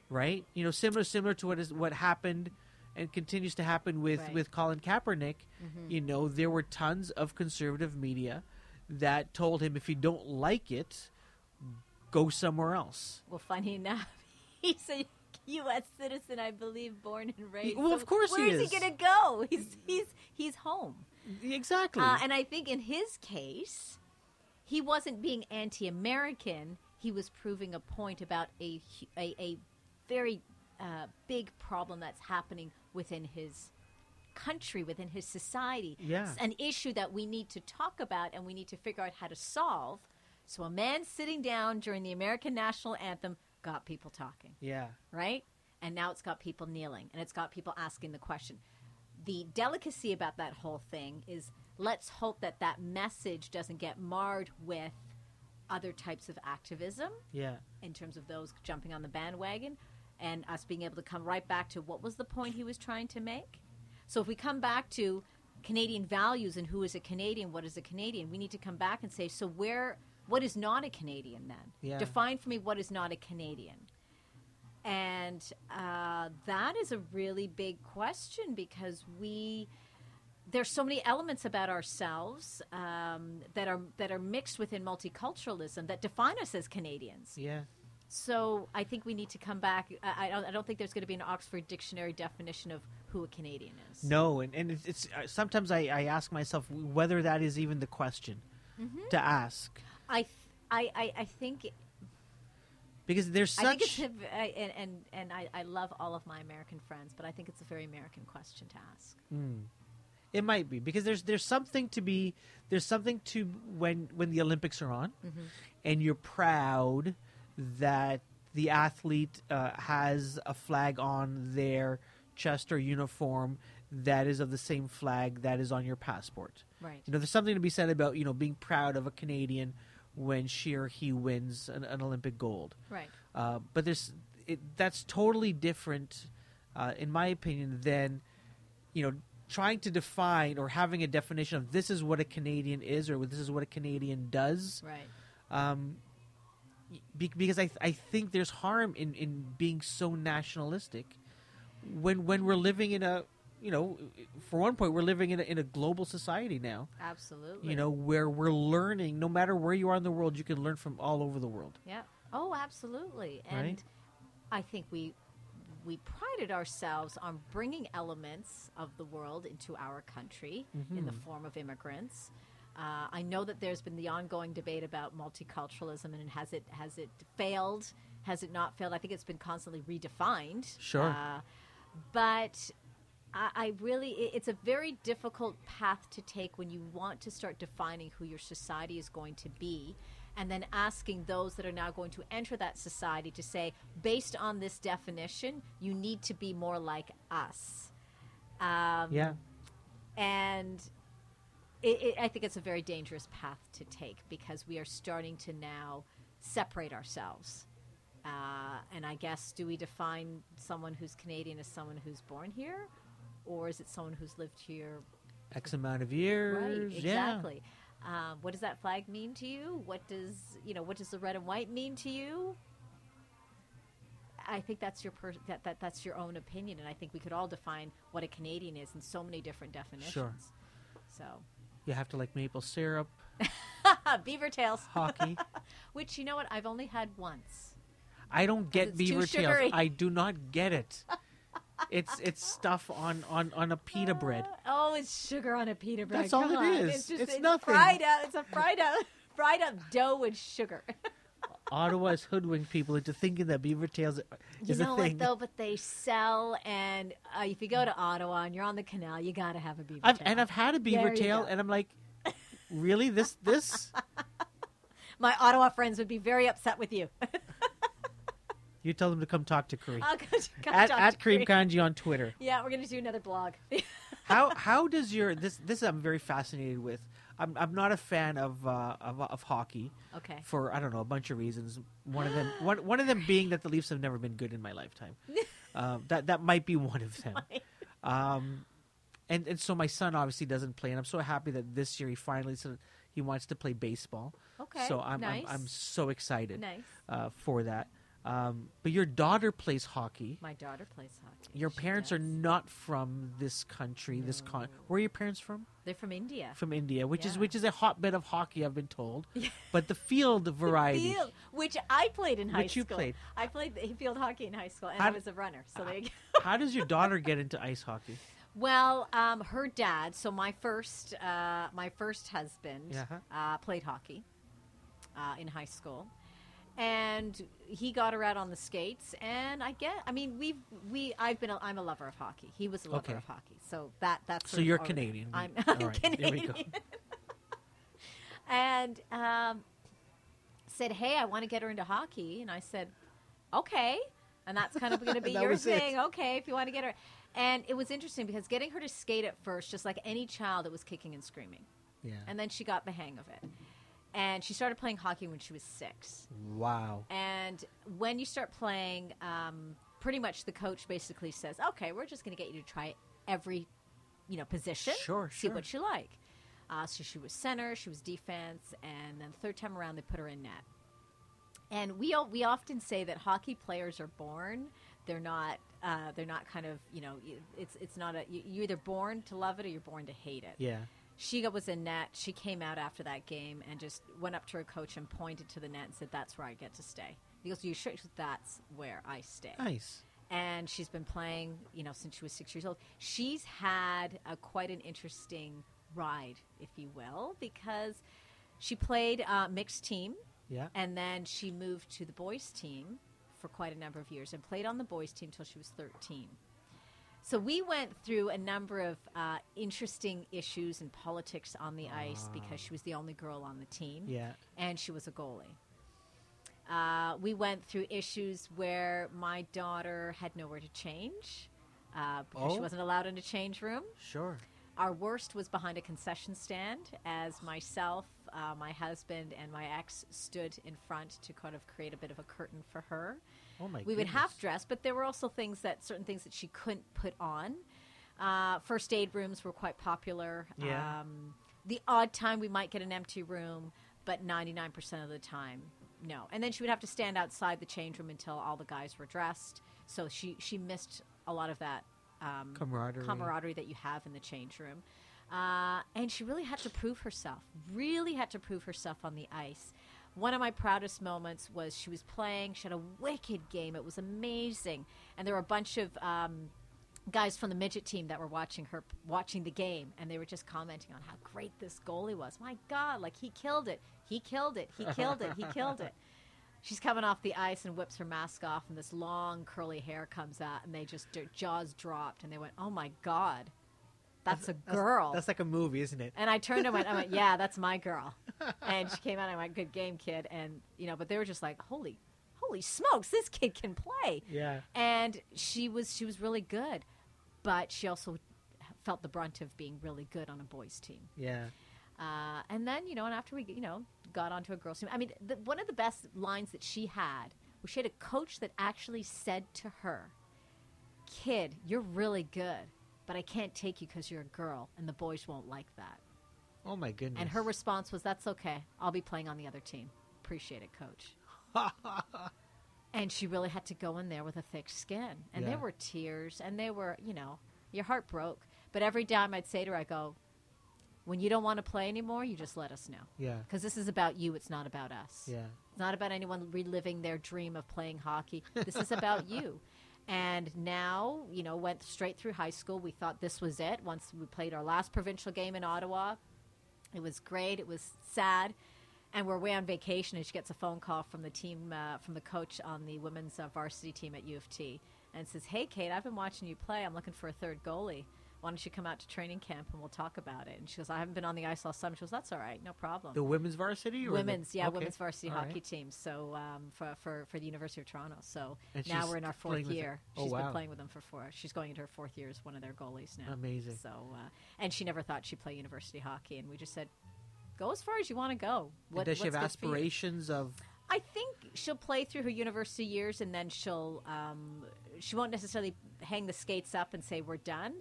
S1: right you know similar similar to what is what happened and continues to happen with
S3: Right.
S1: with Colin Kaepernick
S3: Mhm.
S1: you know there were tons of conservative media that told him if you don't like it go somewhere else
S3: Well, funny enough, he's a U.S. citizen, I believe, born and raised.
S1: well, of course he
S3: where is
S1: is.
S3: he going to go? He's he's he's home.
S1: exactly
S3: Uh, and I think in his case, he wasn't being anti-American. He was proving a point about a a, a very uh, big problem that's happening within his country, within his society.
S1: Yeah.
S3: S- an issue that we need to talk about and we need to figure out how to solve. So a man sitting down during the American national anthem got people talking
S1: Yeah.
S3: right? And now it's got people kneeling and it's got people asking the question. The delicacy about that whole thing is let's hope that that message doesn't get marred with other types of activism
S1: Yeah.
S3: in terms of those jumping on the bandwagon and us being able to come right back to what was the point he was trying to make. So if we come back to Canadian values and who is a Canadian, what is a Canadian, we need to come back and say, so where, what is not a Canadian then?
S1: Yeah.
S3: Define for me what is not a Canadian. And uh, that is a really big question because we there's so many elements about ourselves um, that are that are mixed within multiculturalism that define us as Canadians.
S1: Yeah.
S3: So I think we need to come back. I, I, don't, I don't think there's going to be an Oxford Dictionary definition of who a Canadian is.
S1: No, and, and it's, it's uh, sometimes I, I ask myself whether that is even the question
S3: Mm-hmm.
S1: to ask
S3: I, th- I, I, I think
S1: because there's
S3: I
S1: such
S3: think it's a, I- and and, and I, I love all of my American friends, but I think it's a very American question to ask.
S1: It might be because there's there's something to be there's something to when when the Olympics are on,
S3: Mm-hmm.
S1: and you're proud that the athlete uh, has a flag on their chest or uniform that is of the same flag that is on your passport.
S3: Right.
S1: You know, there's something to be said about you know being proud of a Canadian when she or he wins an, an Olympic gold.
S3: Right.
S1: Uh, but there's it, that's totally different, uh, in my opinion, than you know trying to define or having a definition of this is what a Canadian is or this is what a Canadian does.
S3: Right.
S1: Um, because I I think there's harm in, in being so nationalistic when when we're living in a you know for one point we're living in a, in a global society now
S3: Absolutely.
S1: you know where we're learning no matter where you are in the world you can learn from all over the world
S3: Yeah. Oh, absolutely. And
S1: Right?
S3: I think we we prided ourselves on bringing elements of the world into our country in the mm-hmm. form of immigrants. Uh, I know that there's been the ongoing debate about multiculturalism, and has it has it failed? Has it not failed? I think it's been constantly redefined.
S1: Sure.
S3: Uh, but I, I really, it- it's a very difficult path to take when you want to start defining who your society is going to be, and then asking those that are now going to enter that society to say, based on this definition, you need to be more like us. Um,
S1: yeah
S3: and it, it, I think it's a very dangerous path to take because we are starting to now separate ourselves. Uh, and I guess, do we define someone who's Canadian as someone who's born here, or is it someone who's lived here?
S1: x amount of years
S3: Right,
S1: yeah
S3: exactly. Um, what does that flag mean to you? What does you know? What does the red and white mean to you? I think that's your per- that, that that's your own opinion, and I think we could all define what a Canadian is in so many different definitions. Sure. So,
S1: you have to like maple syrup
S3: beaver tails,
S1: hockey
S3: which you know what I've only had once.
S1: I don't get beaver tails. I do not get it. It's it's stuff on on on a pita bread.
S3: Uh, oh, it's sugar on a pita bread.
S1: That's all it
S3: on.
S1: is.
S3: It's just
S1: It's
S3: it's
S1: nothing.
S3: fried up. It's a fried up uh, fried up dough with sugar.
S1: Ottawa has hoodwinked people into thinking that beaver tails
S3: You
S1: is
S3: know
S1: a
S3: what
S1: thing.
S3: though? But they sell, and uh, if you go to Ottawa and you're on the canal, you got to have a beaver
S1: I've,
S3: tail.
S1: and I've had a beaver
S3: There
S1: tail, and I'm like, really? This this?
S3: My Ottawa friends would be very upset with you.
S1: You tell them to come talk to Curry
S3: I'll come
S1: at
S3: talk
S1: at
S3: to
S1: Cream
S3: Cream.
S1: Kanji on Twitter.
S3: Yeah, we're gonna do another blog.
S1: How how does your this this I'm very fascinated with. I'm I'm not a fan of uh, of, of hockey
S3: okay.
S1: for I don't know a bunch of reasons. One of them one one of them being that the Leafs have never been good in my lifetime. um, that that might be one of them. Um, and and so my son obviously doesn't play, and I'm so happy that this year he finally said he wants to play baseball.
S3: Okay,
S1: So I'm
S3: nice.
S1: I'm, I'm so excited
S3: Nice.
S1: uh, for that. Um, but your daughter plays hockey.
S3: My daughter plays hockey.
S1: Your
S3: She
S1: parents are not from this country, this con. Where are your parents from?
S3: They're from India.
S1: From India, which is which is a hotbed of hockey, I've been told. But the field variety.
S3: Field, which I played in high school.
S1: Which you played.
S3: I played the field hockey in high school, and
S1: How
S3: I was a runner. So there you go.
S1: How does your daughter get into ice hockey?
S3: Well, um, her dad. So my first, uh, my first husband
S1: Yeah.
S3: uh, played hockey. uh, in high school. And he got her out on the skates, and I get. I mean, we've we. I've been. A, I'm a lover of hockey. He was a lover
S1: Okay.
S3: of hockey, so that that's.
S1: So you're Canadian.
S3: I'm,
S1: All
S3: I'm
S1: right, there we
S3: Canadian.
S1: go.
S3: and um, said, "Hey, I want to get her into hockey." And I said, "Okay." And that's kind of going to be your
S1: was it.
S3: thing. Okay, if you want to get her. And it was interesting because getting her to skate at first, just like any child, it was kicking and screaming.
S1: Yeah.
S3: And then she got the hang of it. And she started playing hockey when she was six.
S1: wow.
S3: And when you start playing, um, pretty much the coach basically says, "Okay, we're just going to get you to try every, you know, position.
S1: Sure,
S3: see
S1: sure.
S3: what you like." Uh, so she was center, she was defense, and then third time around they put her in net. And we we often say that hockey players are born; they're not uh, they're not kind of you know it's it's not a you- you're either born to love it or you're born to hate it
S1: Yeah.
S3: She was in net. She came out after that game and just went up to her coach and pointed to the net and said, "That's where I get to stay." He goes, "You sure?" That's where I stay.
S1: Nice.
S3: And she's been playing, you know, since she was six years old. She's had a, quite an interesting ride, if you will, because she played uh, mixed team,
S1: Yeah.
S3: and then she moved to the boys' team for quite a number of years and played on the boys' team till she was 13. So we went through a number of uh, interesting issues and politics on the ice because she was the only girl on the team
S1: Yeah.
S3: and she was a goalie. Uh, we went through issues where my daughter had nowhere to change uh, because she
S1: Oh.
S3: wasn't allowed in the change room.
S1: Sure.
S3: Our worst was behind a concession stand as myself, uh, my husband, and my ex stood in front to kind of create a bit of a curtain for her.
S1: Oh my.
S3: we would
S1: goodness.
S3: half dress, but there were also things that certain things that she couldn't put on. Uh, first aid rooms were quite popular.
S1: Yeah.
S3: Um, the odd time we might get an empty room, but 99% of the time, no. And then she would have to stand outside the change room until all the guys were dressed. So she, she missed a lot of that um,
S1: Camaraderie.
S3: camaraderie that you have in the change room. Uh, and she really had to prove herself, really had to prove herself on the ice. One of my proudest moments was she was playing, she had a wicked game. It was amazing. And there were a bunch of um, guys from the midget team that were watching her, watching the game, and they were just commenting on how great this goalie was. My God, like he killed it. He killed it. He killed it. He killed it. She's coming off the ice and whips her mask off, and this long curly hair comes out, and they just their jaws dropped, and they went, "Oh my god, that's, a girl."
S1: That's like a movie, isn't it?
S3: and I turned and went, "I went, yeah, that's my girl." And she came out, and I went, "Good game, kid." And you know, but they were just like, "Holy, holy smokes, this kid can play!"
S1: Yeah.
S3: And she was she was really good, but she also felt the brunt of being really good on a boys' team.
S1: Yeah.
S3: Uh, and then, you know, and after we, you know, got onto a girls' team, I mean, the, one of the best lines that she had was she had a coach that actually said to her, "Kid, you're really good, but I can't take you because you're a girl, and the boys won't like that."
S1: Oh my goodness.
S3: And her response was, "That's okay. I'll be playing on the other team. Appreciate it, coach." and she really had to go in there with a thick skin, and
S1: Yeah.
S3: there were tears, and they were, you know, your heart broke. But every time I'd say to her, I go, "When you don't want to play anymore, you just let us know."
S1: Yeah.
S3: because this is about you. It's not about us.
S1: Yeah.
S3: It's not about anyone reliving their dream of playing hockey. This is about you. And now, you know, went straight through high school. We thought this was it. Once we played our last provincial game in Ottawa, it was great. It was sad. And we're away on vacation, and she gets a phone call from the team, uh, from the coach on the women's uh, varsity team at U of T, and says, "Hey, Kate, I've been watching you play. I'm looking for a third goalie. Why don't you come out to training camp and we'll talk about it?" And she goes, "I haven't been on the ice all summer." She goes, "That's all right, no problem."
S1: The women's varsity. Or the-
S3: women's, yeah,
S1: okay.
S3: women's varsity
S1: All
S3: hockey
S1: right.
S3: team. So um, for, for for the University of Toronto. So
S1: And
S3: now we're in our fourth year.
S1: Oh,
S3: She's
S1: wow.
S3: been playing with them for four. She's going into her fourth year as one of their goalies now.
S1: Amazing.
S3: So uh, and she never thought she'd play university hockey, and we just said, go as far as you want to go. What,
S1: does she have
S3: what's good for you?"
S1: aspirations of?
S3: I think she'll play through her university years, and then she'll um, she won't necessarily hang the skates up and say we're done.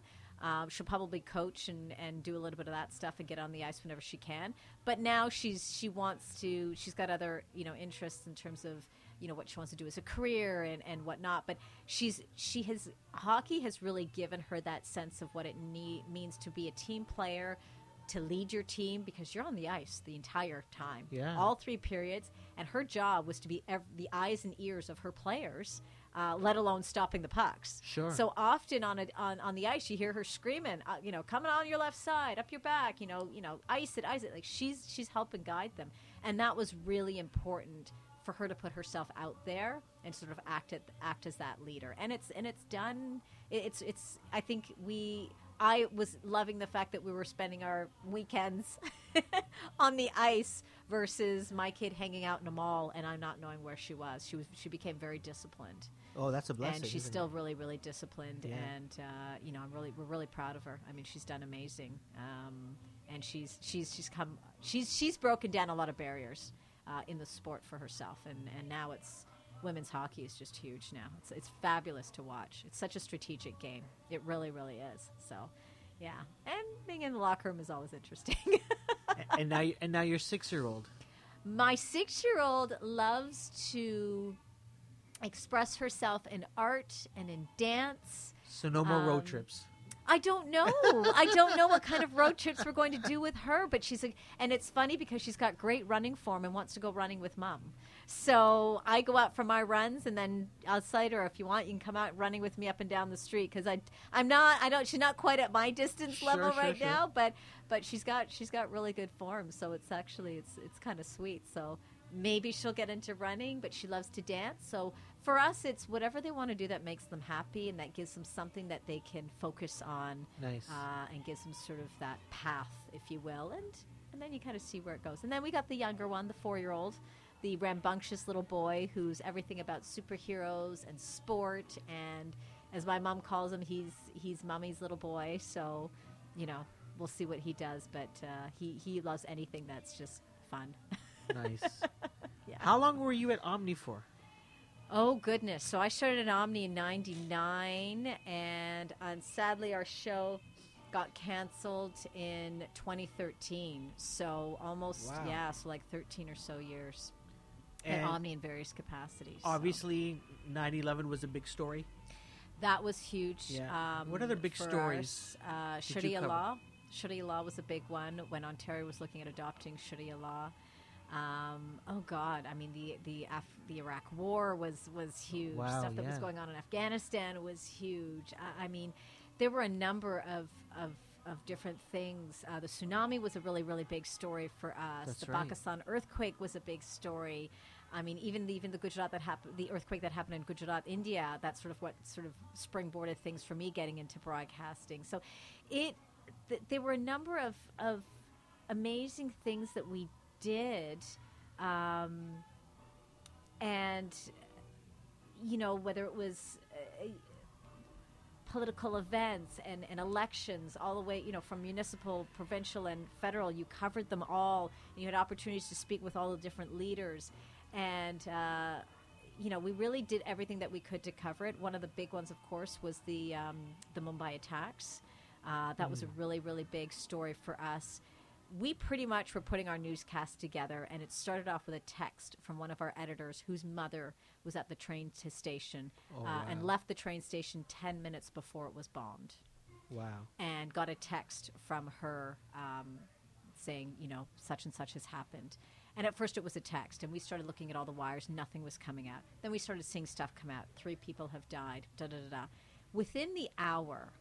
S3: Um, she'll probably coach and, and do a little bit of that stuff and get on the ice whenever she can. But now she's she wants to. She's got other you know interests in terms of you know what she wants to do as a career and, and whatnot. But she's she has hockey has really given her that sense of what it need, means to be a team player, to lead your team because you're on the ice the entire time.
S1: Yeah.
S3: All three periods, and her job was to be ev- the eyes and ears of her players Uh, let alone stopping the pucks.
S1: Sure.
S3: So often on a, on on the ice, you hear her screaming, uh, you know, coming on your left side, up your back, you know, you know, ice it, ice it. Like she's she's helping guide them, and that was really important for her to put herself out there and sort of act at, act as that leader. And it's and it's done. It's it's. I think we. I was loving the fact that we were spending our weekends on the ice versus my kid hanging out in a mall and I'm not knowing where she was. She was she became very disciplined
S1: Oh, that's a blessing.
S3: and she's still
S1: it?
S3: really really disciplined
S1: Yeah.
S3: and uh, you know i'm really we're really proud of her i mean she's done amazing um, and she's she's she's come she's she's broken down a lot of barriers uh, in the sport for herself and and now it's women's hockey is just huge now it's it's fabulous to watch it's such a strategic game it really really is so yeah and being in the locker room is always interesting
S1: and now, and now your six-year-old.
S3: My six year old loves to express herself in art and in dance.
S1: So no more
S3: Um,
S1: road trips.
S3: I don't know. I don't know what kind of road trips we're going to do with her, but she's a, and it's funny because she's got great running form and wants to go running with mom. So I go out for my runs, and then outside her, if you want, you can come out running with me up and down the street because I I'm not I don't she's not quite at my distance
S1: Sure,
S3: level
S1: sure,
S3: right
S1: sure.
S3: now, but but she's got she's got really good form, so it's actually it's it's kind of sweet. So maybe she'll get into running, but she loves to dance. So for us, it's whatever they want to do that makes them happy and that gives them something that they can focus on
S1: Nice.
S3: uh, and gives them sort of that path, if you will, and and then you kind of see where it goes. And then we got the younger one, the four-year-old, the rambunctious little boy who's everything about superheroes and sport, and as my mom calls him, he's he's mommy's little boy. So, you know, we'll see what he does, but uh, he he loves anything that's just fun.
S1: nice.
S3: yeah.
S1: How long were you at Omni for?
S3: Oh goodness! So I started at Omni in '99, and uh, sadly our show got canceled in 2013. So almost
S1: Wow.
S3: yeah, so like 13 or so years
S1: And
S3: at Omni in various capacities.
S1: obviously, 9/11 was a big story.
S3: that was huge.
S1: Yeah.
S3: Um,
S1: What other big stories
S3: us. Uh, Sharia law. Sharia law was a big one when Ontario was looking at adopting Sharia law. Um, oh God! I mean, the the Af- the Iraq War was was huge.
S1: Wow,
S3: Stuff that was going on in Afghanistan was huge. I, I mean, there were a number of of, of different things. Uh, the tsunami was a really really big story for us.
S1: That's
S3: the
S1: right.
S3: Pakistan earthquake was a big story. I mean, even the, even the Gujarat that happened, the earthquake that happened in Gujarat, India. That's sort of what sort of springboarded things for me getting into broadcasting. So, it th- there were a number of of amazing things that we did, um, and you know whether it was. Uh, political events and, and elections all the way you know from municipal provincial and federal you covered them all. And you had opportunities to speak with all the different leaders. And uh, you know we really did everything that we could to cover it. One of the big ones of course was the um, the mumbai attacks. Uh, that was a really really big story for us we pretty much were putting our newscast together, and it started off with a text from one of our editors whose mother was at the train station
S1: Oh,
S3: uh, and left the train station 10 minutes before it was bombed
S1: Wow.
S3: and got a text from her um, saying, you know, such and such has happened. And at first it was a text, and we started looking at all the wires, nothing was coming out. Then we started seeing stuff come out. Three people have died, da da da da. Within the hour,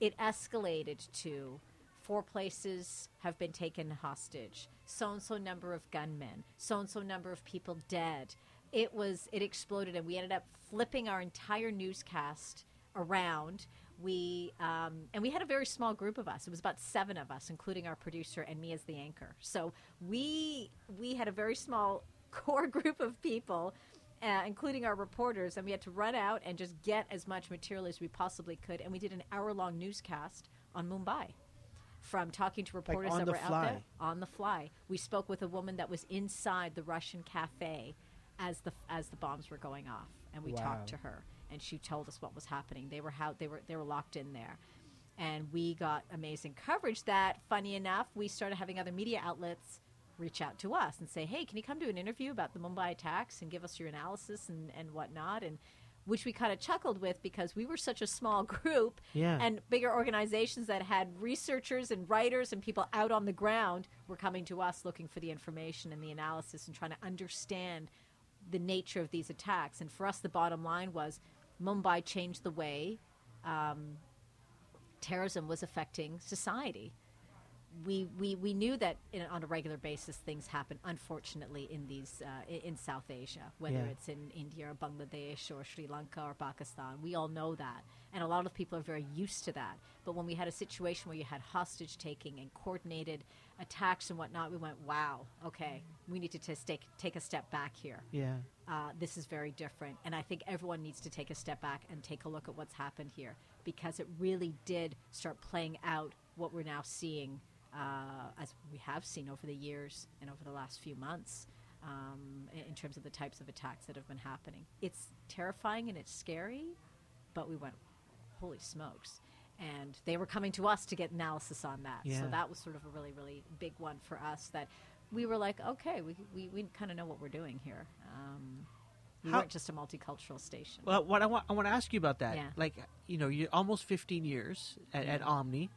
S3: it escalated to four places have been taken hostage, so and so number of gunmen, so and so number of people dead. It was, it exploded, and we ended up flipping our entire newscast around. We um, and we had a very small group of us. It was about seven of us, including our producer and me as the anchor. So we we had a very small core group of people, uh, including our reporters, and we had to run out and just get as much material as we possibly could. And we did an hour long newscast on Mumbai. From talking to reporters
S1: on
S3: that were out there on the fly, we spoke with a woman that was inside the Russian cafe as the as the bombs were going off, and we
S1: Wow.
S3: talked to her, and she told us what was happening. They were how they were they were locked in there, and we got amazing coverage. That funny enough, we started having other media outlets reach out to us and say, "Hey, can you come do an interview about the Mumbai attacks and give us your analysis and and whatnot?" and which we kind of chuckled with because we were such a small group
S1: Yeah.
S3: and bigger organizations that had researchers and writers and people out on the ground were coming to us looking for the information and the analysis and trying to understand the nature of these attacks. And for us, the bottom line was Mumbai changed the way um, terrorism was affecting society. We, we, we knew that in, on a regular basis things happen, unfortunately, in these uh, in South Asia, whether
S1: Yeah.
S3: it's in India or Bangladesh or Sri Lanka or Pakistan. We all know that, and a lot of people are very used to that. But when we had a situation where you had hostage taking and coordinated attacks and whatnot, we went, "Wow, okay, we need to just take take a step back here."
S1: Yeah.
S3: uh, this is very different. And I think everyone needs to take a step back and take a look at what's happened here because it really did start playing out what we're now seeing, uh, as we have seen over the years and over the last few months. Um, in, terms of the types of attacks that have been happening, it's terrifying and it's scary, but we went, holy smokes! And they were coming to us to get analysis on that.
S1: Yeah.
S3: So that was sort of a really, really big one for us. That we were like, okay, we we, we kind of know what we're doing here. Um, we
S1: How-
S3: weren't just a multicultural station.
S1: Well, what I want, I want to ask you about that.
S3: Yeah.
S1: Like, you know, you're almost 15 years at, at Omni,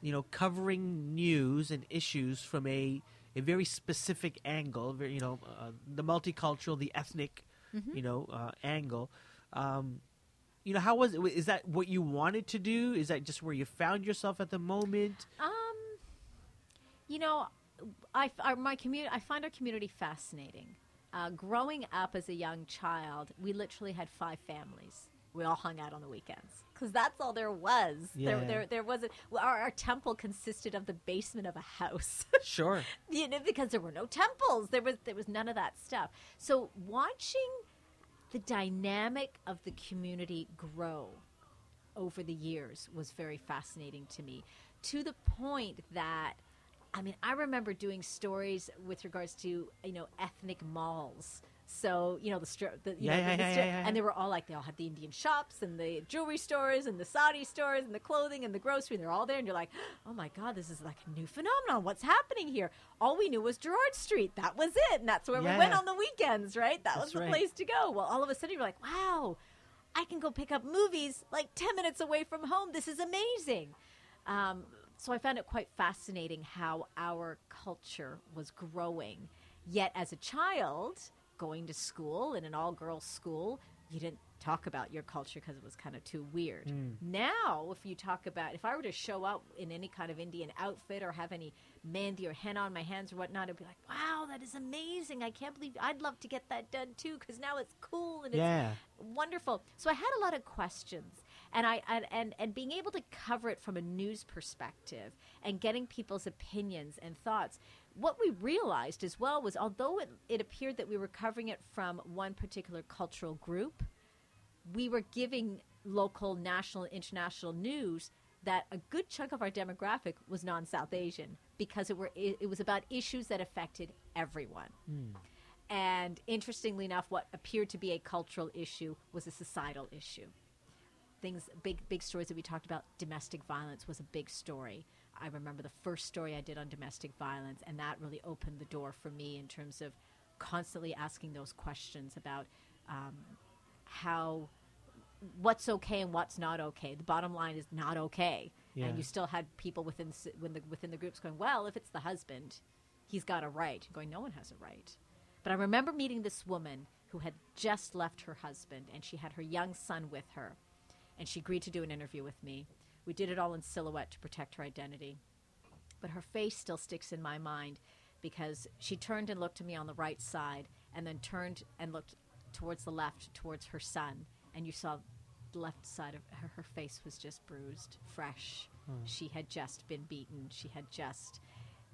S1: you know, covering news and issues from a, a very specific angle, very, you know, uh, the multicultural, the ethnic,
S3: Mm-hmm.
S1: you know, uh, angle. Um, you know, how was it? Is that what you wanted to do? Is that just where you found yourself at the moment?
S3: Um, you know, I our, my community. I find our community fascinating. Uh, growing up as a young child, we literally had five families. We all hung out on the weekends because that's all there was.
S1: Yeah.
S3: There, there, there wasn't. Well, our, our temple consisted of the basement of a house.
S1: Sure.
S3: you know, because there were no temples. There was there was none of that stuff. So watching the dynamic of the community grow over the years was very fascinating to me. To the point that I mean, I remember doing stories with regards to you know ethnic malls. So you know the strip, the, you
S1: Yeah,
S3: know,
S1: yeah,
S3: the, the
S1: yeah,
S3: strip-
S1: yeah, yeah.
S3: and they were all like they all had the Indian shops and the jewelry stores and the sari stores and the clothing and the grocery, and they're all there, and you're like, oh my god, this is like a new phenomenon. What's happening here? All we knew was Gerrard Street. That was it, and that's where we went on the weekends, right? That
S1: That's
S3: was the
S1: right.
S3: place to go. Well, all of a sudden you're like, wow, I can go pick up movies like 10 minutes away from home. This is amazing. Um, so I found it quite fascinating how our culture was growing. Yet, as a child, going to school in an all girls school, you didn't talk about your culture because it was kind of too weird. Hmm. Now, if you talk about, if I were to show up in any kind of Indian outfit or have any mehndi or henna on my hands or whatnot, it'd be like, wow, that is amazing. I can't believe I'd love to get that done too because now it's cool and it's wonderful. So I had a lot of questions, and I and, and and being able to cover it from a news perspective and getting people's opinions and thoughts. What we realized as well was, although it, it appeared that we were covering it from one particular cultural group, we were giving local, national, international news that a good chunk of our demographic was non-South Asian because it were it, it was about issues that affected everyone. Hmm. And interestingly enough, what appeared to be a cultural issue was a societal issue. Things, big, big stories that we talked about. Domestic violence was a big story. I remember the first story I did on domestic violence, and that really opened the door for me in terms of constantly asking those questions about um, how what's okay and what's not okay. The bottom line is not okay,
S1: Yeah.
S3: and you still had people within when the, within the groups going, "Well, if it's the husband, he's got a right." Going, no one has a right. But I remember meeting this woman who had just left her husband, and she had her young son with her, and she agreed to do an interview with me. We did it all in silhouette to protect her identity, but her face still sticks in my mind because she turned and looked at me on the right side, and then turned and looked towards the left, towards her son, and you saw the left side of her, her face was just bruised, fresh. She had just been beaten. She had just,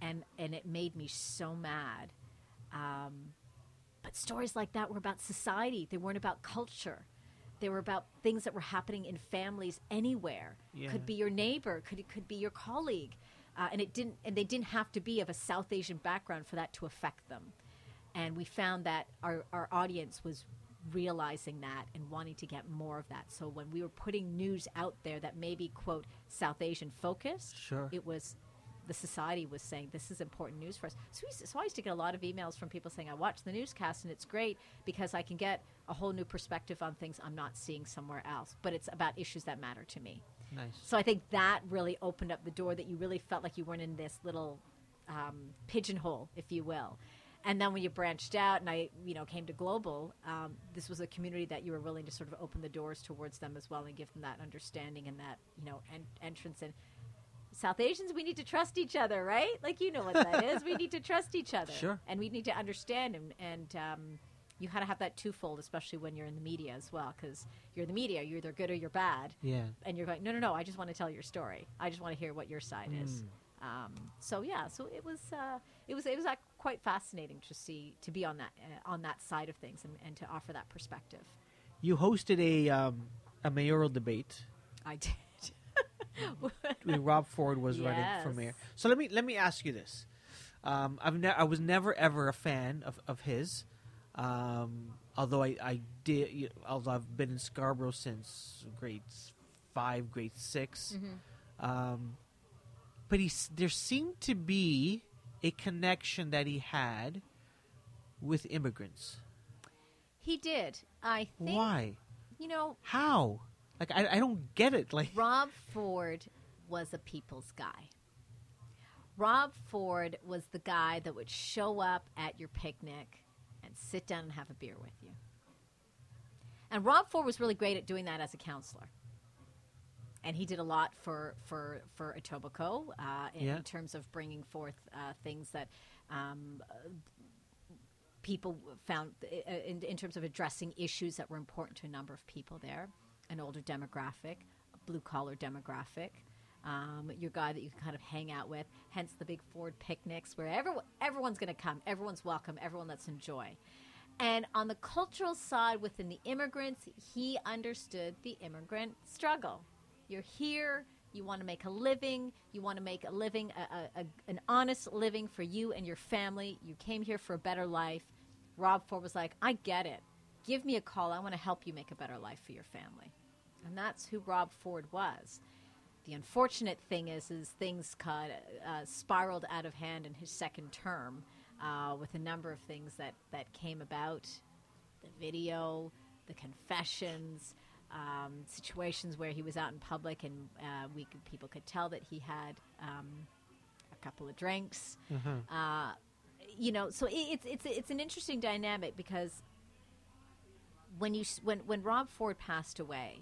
S3: and and it made me so mad. Um, but stories like that were about society. They weren't about culture. They were about things that were happening in families anywhere.
S1: Yeah.
S3: Could be your neighbor. Could it could be your colleague, uh, and it didn't. And they didn't have to be of a South Asian background for that to affect them. And we found that our our audience was realizing that and wanting to get more of that. So when we were putting news out there that maybe quote South Asian focused,
S1: Sure.
S3: it was the society was saying this is important news for us. So, we, so I used to get a lot of emails from people saying I watch the newscast and it's great because I can get a whole new perspective on things I'm not seeing somewhere else. But it's about issues that matter to me.
S1: Nice.
S3: So I think that really opened up the door that you really felt like you weren't in this little um, pigeonhole, if you will. And then when you branched out, and I, you know, came to global, um, this was a community that you were willing to sort of open the doors towards them as well, and give them that understanding and that, you know, en- entrance. And South Asians, we need to trust each other, right? Like you know what that is. We need to trust each other,
S1: Sure.
S3: and we need to understand. And, and um, you kind of have that twofold, especially when you're in the media as well, because you're in the media, you're either good or you're bad
S1: Yeah.
S3: and you're going, no, no, no, I just want to tell your story. I just want to hear what your side is.
S1: Mm.
S3: Um, so yeah, so it was, uh, it was, it was uh, quite fascinating to see, to be on that, uh, on that side of things and, and to offer that perspective.
S1: You hosted a um, a mayoral debate
S3: I did.
S1: when Rob Ford was running for
S3: Yes.
S1: mayor. So let me let me ask you this: um, I've ne- I was never ever a fan of of his, um, although I I did you although I've been in Scarborough since grade five, grade 6 Um, but he there seemed to be a connection that he had with immigrants.
S3: he did. I think,
S1: Why?
S3: you know,
S1: How? Like I, I don't get it. Like
S3: Rob Ford was a people's guy. Rob Ford was the guy that would show up at your picnic sit down and have a beer with you. And Rob Ford was really great at doing that as a councilor. And he did a lot for for for Etobicoke uh, in,
S1: Yeah.
S3: in terms of bringing forth uh, things that um, people found uh, in, in terms of addressing issues that were important to a number of people there an older demographic, a blue collar demographic, um, your guy that you can kind of hang out with, hence the big Ford picnics where everyone, everyone's going to come, everyone's welcome, everyone let's enjoy. And on the cultural side, within the immigrants, he understood the immigrant struggle. You're here, you want to make a living, you want to make a living, a, a, an honest living for you and your family. You came here for a better life. Rob Ford was like, I get it. Give me a call. I want to help you make a better life for your family. And that's who Rob Ford was. The unfortunate thing is, is things got, uh, spiraled out of hand in his second term uh, with a number of things that, that came about the video, the confessions, um, situations where he was out in public and uh, we could, people could tell that he had um, a couple of drinks. Uh, you know, so it, it's it's it's an interesting dynamic because when you when when Rob Ford passed away,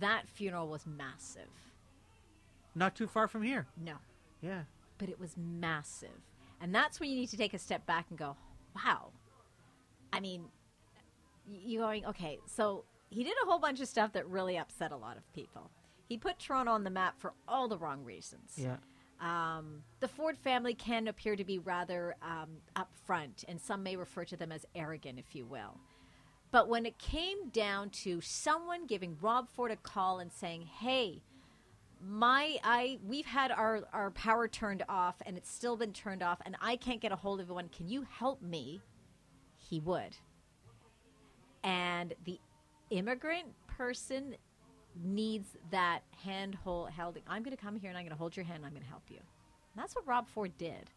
S3: that funeral was massive.
S1: not too far from here.
S3: No,
S1: Yeah.
S3: but it was massive. And that's when you need to take a step back and go, wow. I mean, you're going, okay, so he did a whole bunch of stuff that really upset a lot of people. He put Toronto on the map for all the wrong reasons.
S1: Yeah.
S3: Um, the Ford family can appear to be rather um, upfront, and some may refer to them as arrogant, if you will. But when it came down to someone giving Rob Ford a call and saying, "Hey, my I we've had our our power turned off, and it's still been turned off, and I can't get a hold of anyone. Can you help me?" He would. And the immigrant person needs that hand hold, held. I'm going to come here and I'm going to hold your hand. and I'm going to help you. And that's what Rob Ford did.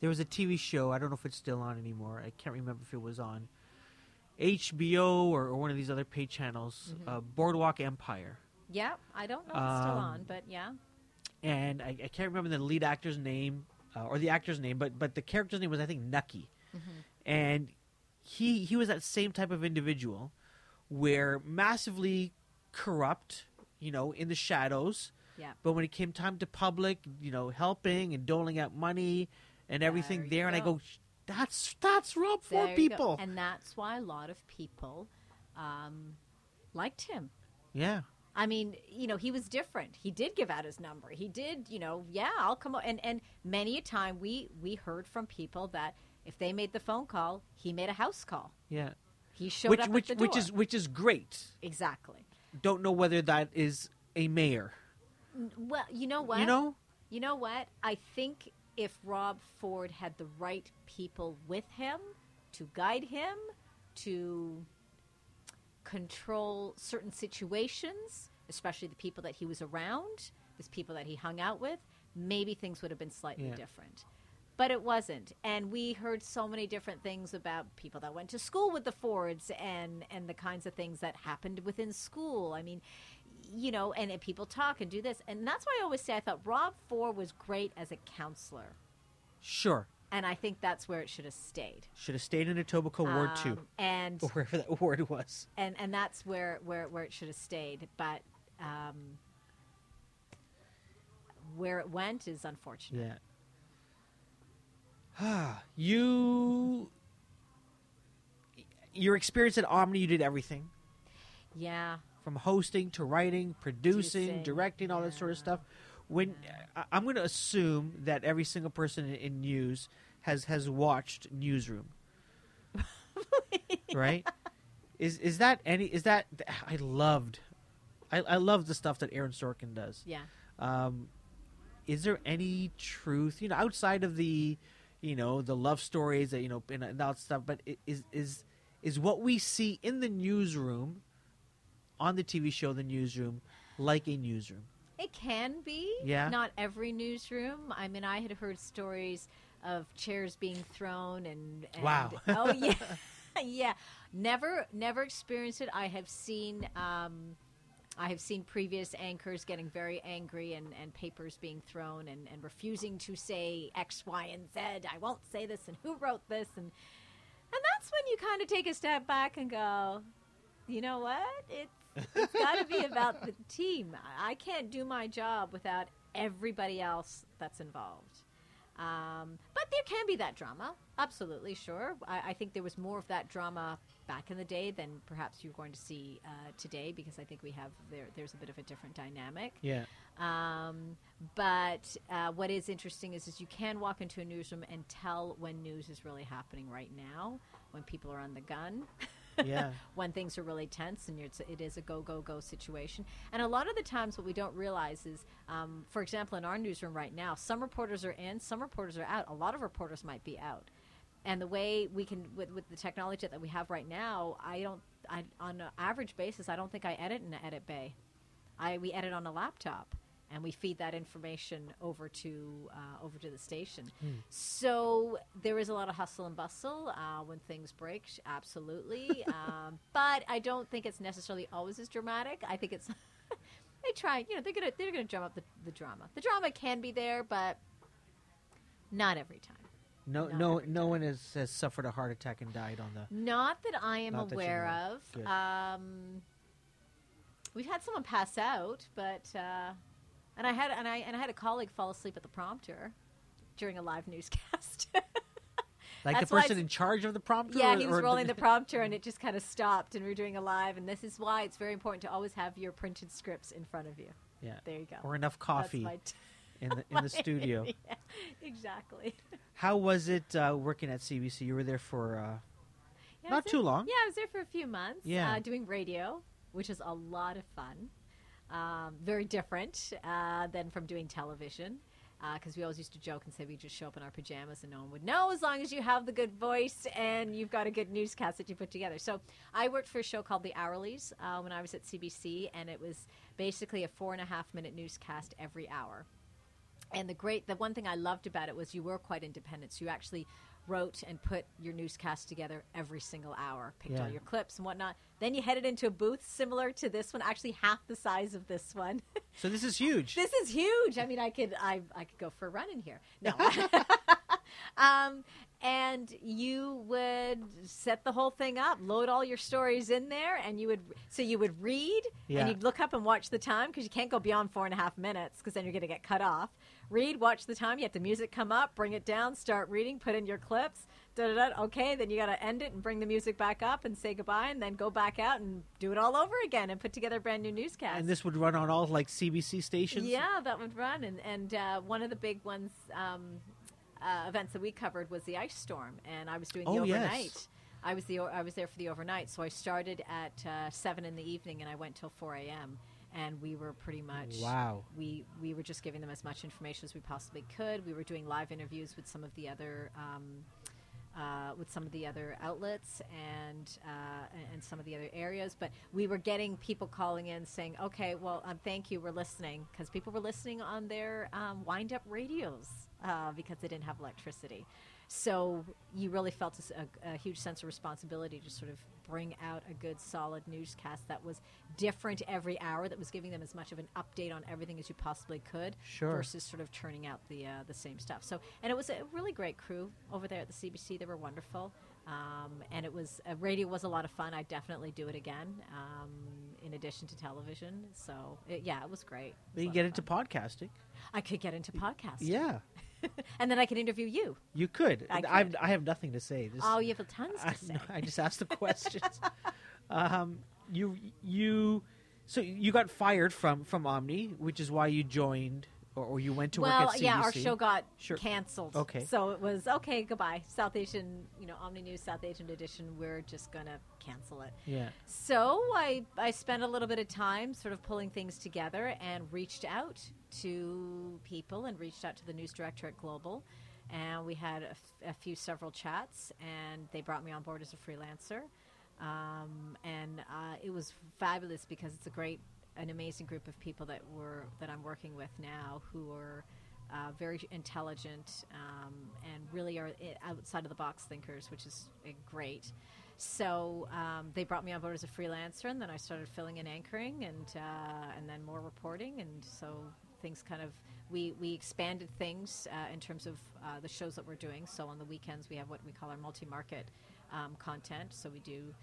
S1: There was a TV show. I don't know if it's still on anymore. I can't remember if it was on HBO or, or one of these other pay channels. Uh, Boardwalk Empire,
S3: Yeah, I don't know if it's still
S1: Um,
S3: on, but yeah.
S1: and I, I can't remember the lead actor's name uh, or the actor's name, but but the character's name was I think Nucky, and he he was that same type of individual, where massively corrupt, you know, in the shadows.
S3: Yeah.
S1: But when it came time to public, you know, helping and doling out money and everything
S3: There
S1: there, and I
S3: go.
S1: That's that's Rob
S3: There
S1: Ford
S3: you go.
S1: people.
S3: And that's why a lot of people um, liked him.
S1: yeah,
S3: I mean, you know, he was different. He did give out his number. He did, you know, yeah, I'll come. o- And and many a time we we heard from people that if they made the phone call, he made a house call.
S1: yeah.
S3: He showed
S1: Which
S3: up
S1: which
S3: at the door.
S1: which is which is great.
S3: exactly.
S1: Don't know whether that is a mayor.
S3: Well, you know what?
S1: You know,
S3: You know what? I think if Rob Ford had the right people with him to guide him, to control certain situations, especially the people that he was around, the people that he hung out with, maybe things would have been slightly
S1: Yeah.
S3: different. But it wasn't. And we heard so many different things about people that went to school with the Fords and, and the kinds of things that happened within school. I mean, you know, and, and people talk and do this. And that's why I always say I thought Rob Ford was great as a councilor.
S1: Sure.
S3: and I think that's where it should have stayed.
S1: Should have stayed in Etobicoke Ward Two,
S3: Um, and
S1: or wherever that ward was.
S3: and and that's where where where it should have stayed. But um, where it went is unfortunate.
S1: Yeah. Ah. You, your experience at Omni, you did everything
S3: Yeah,
S1: from hosting to writing, producing, directing, all that sort of stuff. When I- I'm going to assume that every single person in, in news has has watched Newsroom, right? Is is that any? Is that I loved, I, I love the stuff that Aaron Sorkin does.
S3: yeah.
S1: Um, is there any truth, you know, outside of the, you know, the love stories that you know and, and that stuff? But is is is what we see in the newsroom, on the TV show, the newsroom, like a newsroom?
S3: It can be.
S1: Yeah.
S3: Not every newsroom. I mean, I had heard stories of chairs being thrown and, and
S1: Wow.
S3: oh yeah, yeah. Never, never experienced it. I have seen. Um, I have seen previous anchors getting very angry and, and papers being thrown and, and refusing to say X, Y, and Z. I won't say this, and who wrote this, and and that's when you kind of take a step back and go, you know what? It's it's got to be about the team. I can't do my job without everybody else that's involved. Um, but there can be that drama. Absolutely, sure. I, I think there was more of that drama back in the day than perhaps you're going to see uh, today because I think we have there. There's a bit of a different dynamic.
S1: Yeah,
S3: Um, but uh, what is interesting is, is you can walk into a newsroom and tell when news is really happening right now, when people are on the gun,
S1: yeah,
S3: when things are really tense and it's, it is a go, go, go situation. And a lot of the times, what we don't realize is, um, for example, in our newsroom right now, some reporters are in, some reporters are out. A lot of reporters might be out. And the way we can, with, with the technology that we have right now, I don't, I, on an average basis, I don't think I edit in an edit bay. I, we edit on a laptop and we feed that information over to uh, over to the station. So there is a lot of hustle and bustle uh, when things break, absolutely. um, but I don't think it's necessarily always as dramatic. I think it's they try, you know, they're gonna they're gonna drum up the, the drama. The drama can be there, but not every time.
S1: no,
S3: Not
S1: no, no one has, has suffered a heart attack and died on the.
S3: Not that I am aware of. Um, we've had someone pass out, but uh, and I had and I and I had a colleague fall asleep at the prompter during a live newscast.
S1: Like
S3: That's
S1: the person in charge of the prompter.
S3: yeah,
S1: or-
S3: he was
S1: or
S3: rolling the prompter, and it just kind of stopped, and we were doing a live. And this is why it's very important to always have your printed scripts in front of you.
S1: Yeah,
S3: There you go.
S1: or enough
S3: That's
S1: coffee
S3: my t-
S1: in the in the studio.
S3: yeah, exactly.
S1: How was it uh, working at CBC? You were there for uh,
S3: Yeah,
S1: not too
S3: there-
S1: long.
S3: Yeah, I was there for a few months.
S1: Yeah.
S3: uh, doing radio, which is a lot of fun. Um, very different uh, than from doing television. Because we always used to joke and say we just show up in our pajamas and no one would know as long as you have the good voice and you've got a good newscast that you put together. So I worked for a show called The Hourlies uh, when I was at CBC, and it was basically a four and a half minute newscast every hour. And the great, the one thing I loved about it was you were quite independent. So you actually wrote and put your newscast together every single hour, picked all your clips and whatnot. Then you headed into a booth similar to this one, actually half the size of this one.
S1: So this is huge.
S3: this is huge. I mean, I could, I, I could go for a run in here. No. um, and you would set the whole thing up, load all your stories in there, and you would, so you would read
S1: Yeah.
S3: and you'd look up and watch the time because you can't go beyond four and a half minutes because then you're going to get cut off. Read, watch the time. You have the music come up, bring it down, start reading, put in your clips. Da, da, da. Okay, then you got to end it and bring the music back up and say goodbye, and then go back out and do it all over again and put together a brand new newscast.
S1: and this would run on all like CBC stations.
S3: Yeah, that would run. And, and uh, one of the big ones, um, uh, events that we covered was the ice storm, and I was doing the
S1: Oh, yes.
S3: overnight. I was the I was there for the overnight, so I started at uh, seven in the evening and I went till four a.m. And we were pretty much
S1: Wow.
S3: We we were just giving them as much information as we possibly could. We were doing live interviews with some of the other. Um, uh, with some of the other outlets and uh, and- some of the other areas, but we were getting people calling in saying, "Okay, well, um, thank you, we're listening," because people were listening on their um, wind-up radios. uh, because they didn't have electricity. So you really felt a huge sense of responsibility to sort of bring out a good, solid newscast that was different every hour, that was giving them as much of an update on everything as you possibly could,
S1: Sure.
S3: versus sort of churning out the uh, the same stuff. So, and it was a really great crew over there at the CBC. They were wonderful, um, and it was uh, radio was a lot of fun. I'd definitely do it again. Um, in addition to television, so it, yeah, it was great. It was
S1: you get into podcasting.
S3: I could get into podcasting.
S1: Yeah,
S3: and then I can interview you.
S1: you could.
S3: I could.
S1: I have nothing to say. This,
S3: Oh, you have tons to
S1: I,
S3: say.
S1: no, I just asked the questions. um, you you so you got fired from from Omni, which is why you joined or, or you went to
S3: well,
S1: work at CBC.
S3: yeah, our show got
S1: Sure.
S3: canceled.
S1: Okay.
S3: So it was okay. Goodbye, South Asian. You know, Omni News South Asian edition. We're just gonna cancel it.
S1: Yeah.
S3: So I I spent a little bit of time sort of pulling things together and reached out to people and reached out to the news director at Global, and we had a, f- a few several chats, and they brought me on board as a freelancer, um, and uh, it was fabulous because it's a great, an amazing group of people that were that I'm working with now who are. Uh, very intelligent um, and really are outside of the box thinkers, which is uh, great. So um, they brought me on board as a freelancer, and then I started filling in anchoring, and uh, and then more reporting, and so things kind of we we expanded things uh, in terms of uh, the shows that we're doing. So on the weekends we have what we call our multi-market um, content. So we do.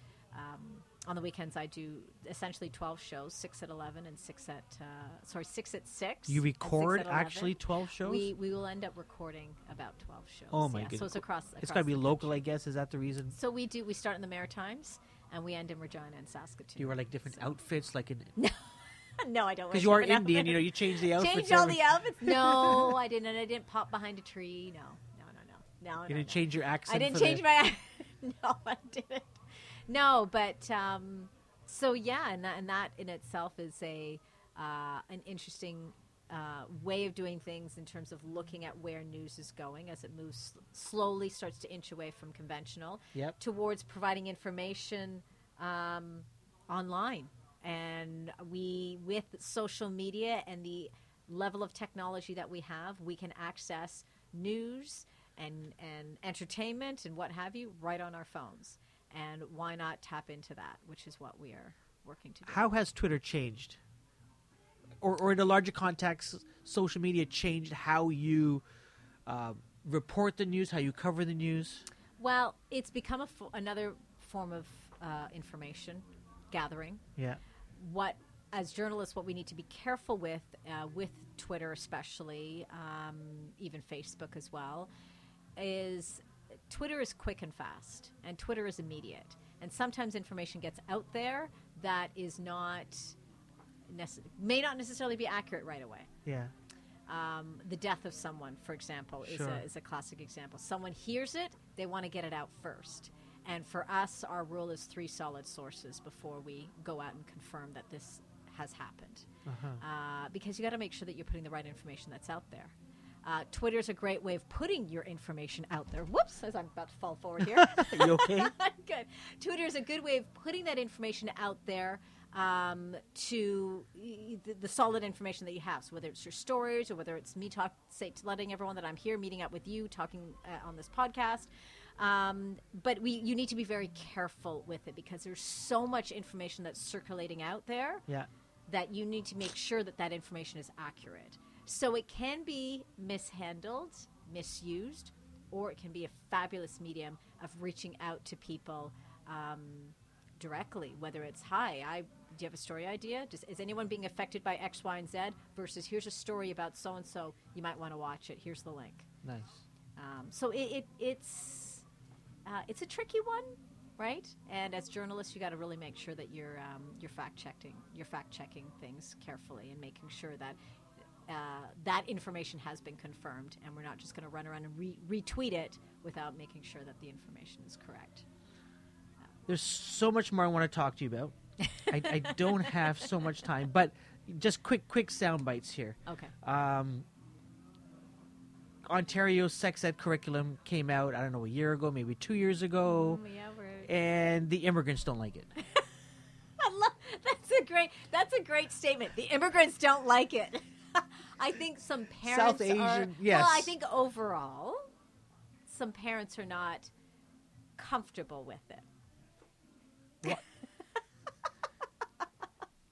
S3: On the weekends, I do essentially 12 shows, six at 11 and six at, uh, sorry, six at six.
S1: You
S3: and six
S1: record actually twelve shows.
S3: We, we will end up recording about 12 shows.
S1: Oh, my
S3: yeah. So
S1: goodness.
S3: it's across.
S1: it's
S3: across
S1: got to be local,
S3: country.
S1: I guess. Is that the reason?
S3: So we do. We start in the Maritimes and we end in Regina and Saskatoon.
S1: You wear like different outfits, like in
S3: no, I don't.
S1: because you are Indian. You know, you change the outfits.
S3: Change all
S1: every-
S3: the outfits. No, I didn't. I didn't pop behind a tree. No, no, no, no, no.
S1: You
S3: no,
S1: didn't
S3: no.
S1: change your accent.
S3: I didn't change
S1: the,
S3: my. no, I didn't. No, but um, so yeah, and that, and that in itself is a uh, an interesting uh, way of doing things in terms of looking at where news is going as it moves slowly, starts to inch away from conventional
S1: Yep.
S3: towards providing information um, online. And we, with social media and the level of technology that we have, we can access news and, and entertainment and what have you right on our phones. And why not tap into that, which is what we are working to do.
S1: How has Twitter changed, or or in a larger context, social media changed how you uh, report the news, how you cover the news?
S3: Well, it's become a fo- another form of uh, information gathering.
S1: Yeah.
S3: what as journalists what we need to be careful with uh, with twitter especially um, even facebook as well is twitter is quick and fast and twitter is immediate and sometimes information gets out there that is not nece- may not necessarily be accurate right away
S1: Yeah.
S3: um, the death of someone, for example, is,
S1: Sure.
S3: a, is a classic example. Someone hears it, they want to get it out first. And for us, our rule is three solid sources before we go out and confirm that this has happened.
S1: Uh-huh.
S3: Uh, because you got to make sure that you're putting the right information that's out there. Uh, Twitter's a great way of putting your information out there. Whoops, as I'm about to fall forward here.
S1: you okay?
S3: good. Twitter is a good way of putting that information out there um, to the, the solid information that you have. So whether it's your stories or whether it's me talk, say, letting everyone that I'm here, meeting up with you, talking uh, on this podcast. Um, but we, you need to be very careful with it because there's so much information that's circulating out there
S1: Yeah.
S3: that you need to make sure that that information is accurate. So it can be mishandled, misused, or it can be a fabulous medium of reaching out to people um, directly. Whether it's hi, I do you have a story idea? Does, is anyone being affected by X, Y, and Z? Versus here's a story about so and so. You might want to watch it. Here's the link.
S1: Nice.
S3: Um, so it, it it's uh, it's a tricky one, right? And as journalists, you got to really make sure that you're um, you're fact checking you're fact checking things carefully and making sure that uh, that information has been confirmed, and we're not just going to run around and re- retweet it without making sure that the information is correct.
S1: There's so much more I want to talk to you about. I, I don't have so much time, but just quick, quick sound bites here.
S3: Okay.
S1: Um, Ontario's sex ed curriculum came out, I don't know, a year ago, maybe two years ago,
S3: Mm, yeah, we're,
S1: and the immigrants don't like it.
S3: I love, that's a great that's a great statement. The immigrants don't like it. I think some parents
S1: South
S3: are.
S1: Asian- yes.
S3: Well, I think overall, some parents are not comfortable with it.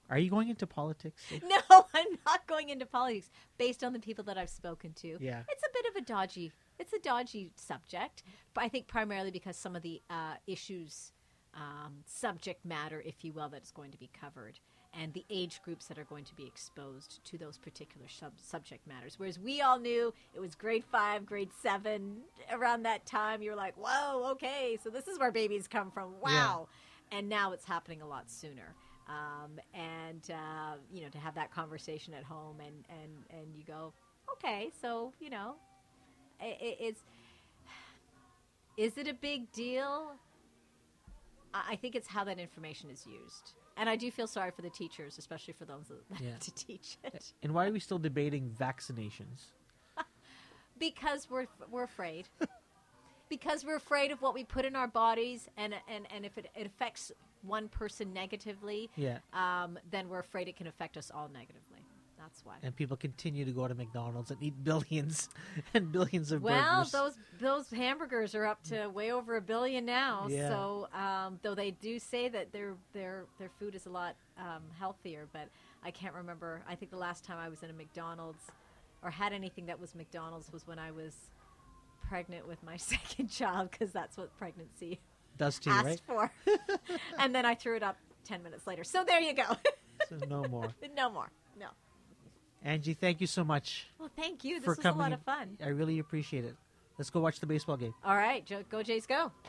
S1: Are you going into politics?
S3: No, I'm not going into politics based on the people that I've spoken to.
S1: Yeah.
S3: It's a bit of a dodgy it's a dodgy subject, but I think primarily because some of the uh, issues um, subject matter, if you will, that is going to be covered and the age groups that are going to be exposed to those particular sub- subject matters. Whereas we all knew it was grade five, grade seven, around that time, you're like, whoa, okay, so this is where babies come from. Wow. And now it's happening a lot sooner um, and uh, you know to have that conversation at home and and and you go okay so you know i i- it's is it a big deal I I think it's how that information is used and I do feel sorry for the teachers especially for those that
S1: Yeah.
S3: have to teach it
S1: And why are we still debating vaccinations?
S3: because we're we're afraid because we're afraid of what we put in our bodies and and and if it, it affects one person negatively
S1: Yeah.
S3: um, then we're afraid it can affect us all negatively. That's why.
S1: And people continue to go to McDonald's and eat billions and billions of
S3: Well,
S1: burgers.
S3: those those hamburgers are up to way over a billion now.
S1: Yeah.
S3: So, um, though they do say that their their their food is a lot um, healthier, but I can't remember. I think the last time I was in a McDonald's or had anything that was McDonald's was when I was pregnant with my second child, because that's what pregnancy
S1: does too,
S3: asked
S1: right?
S3: for. and then I threw it up ten minutes later. So there you go.
S1: So no more.
S3: no more. No.
S1: Angie, thank you so much
S3: Well, thank you. This
S1: for
S3: was a
S1: coming.
S3: lot of fun.
S1: I really appreciate it. Let's go watch the baseball game.
S3: All right, go Jays, go.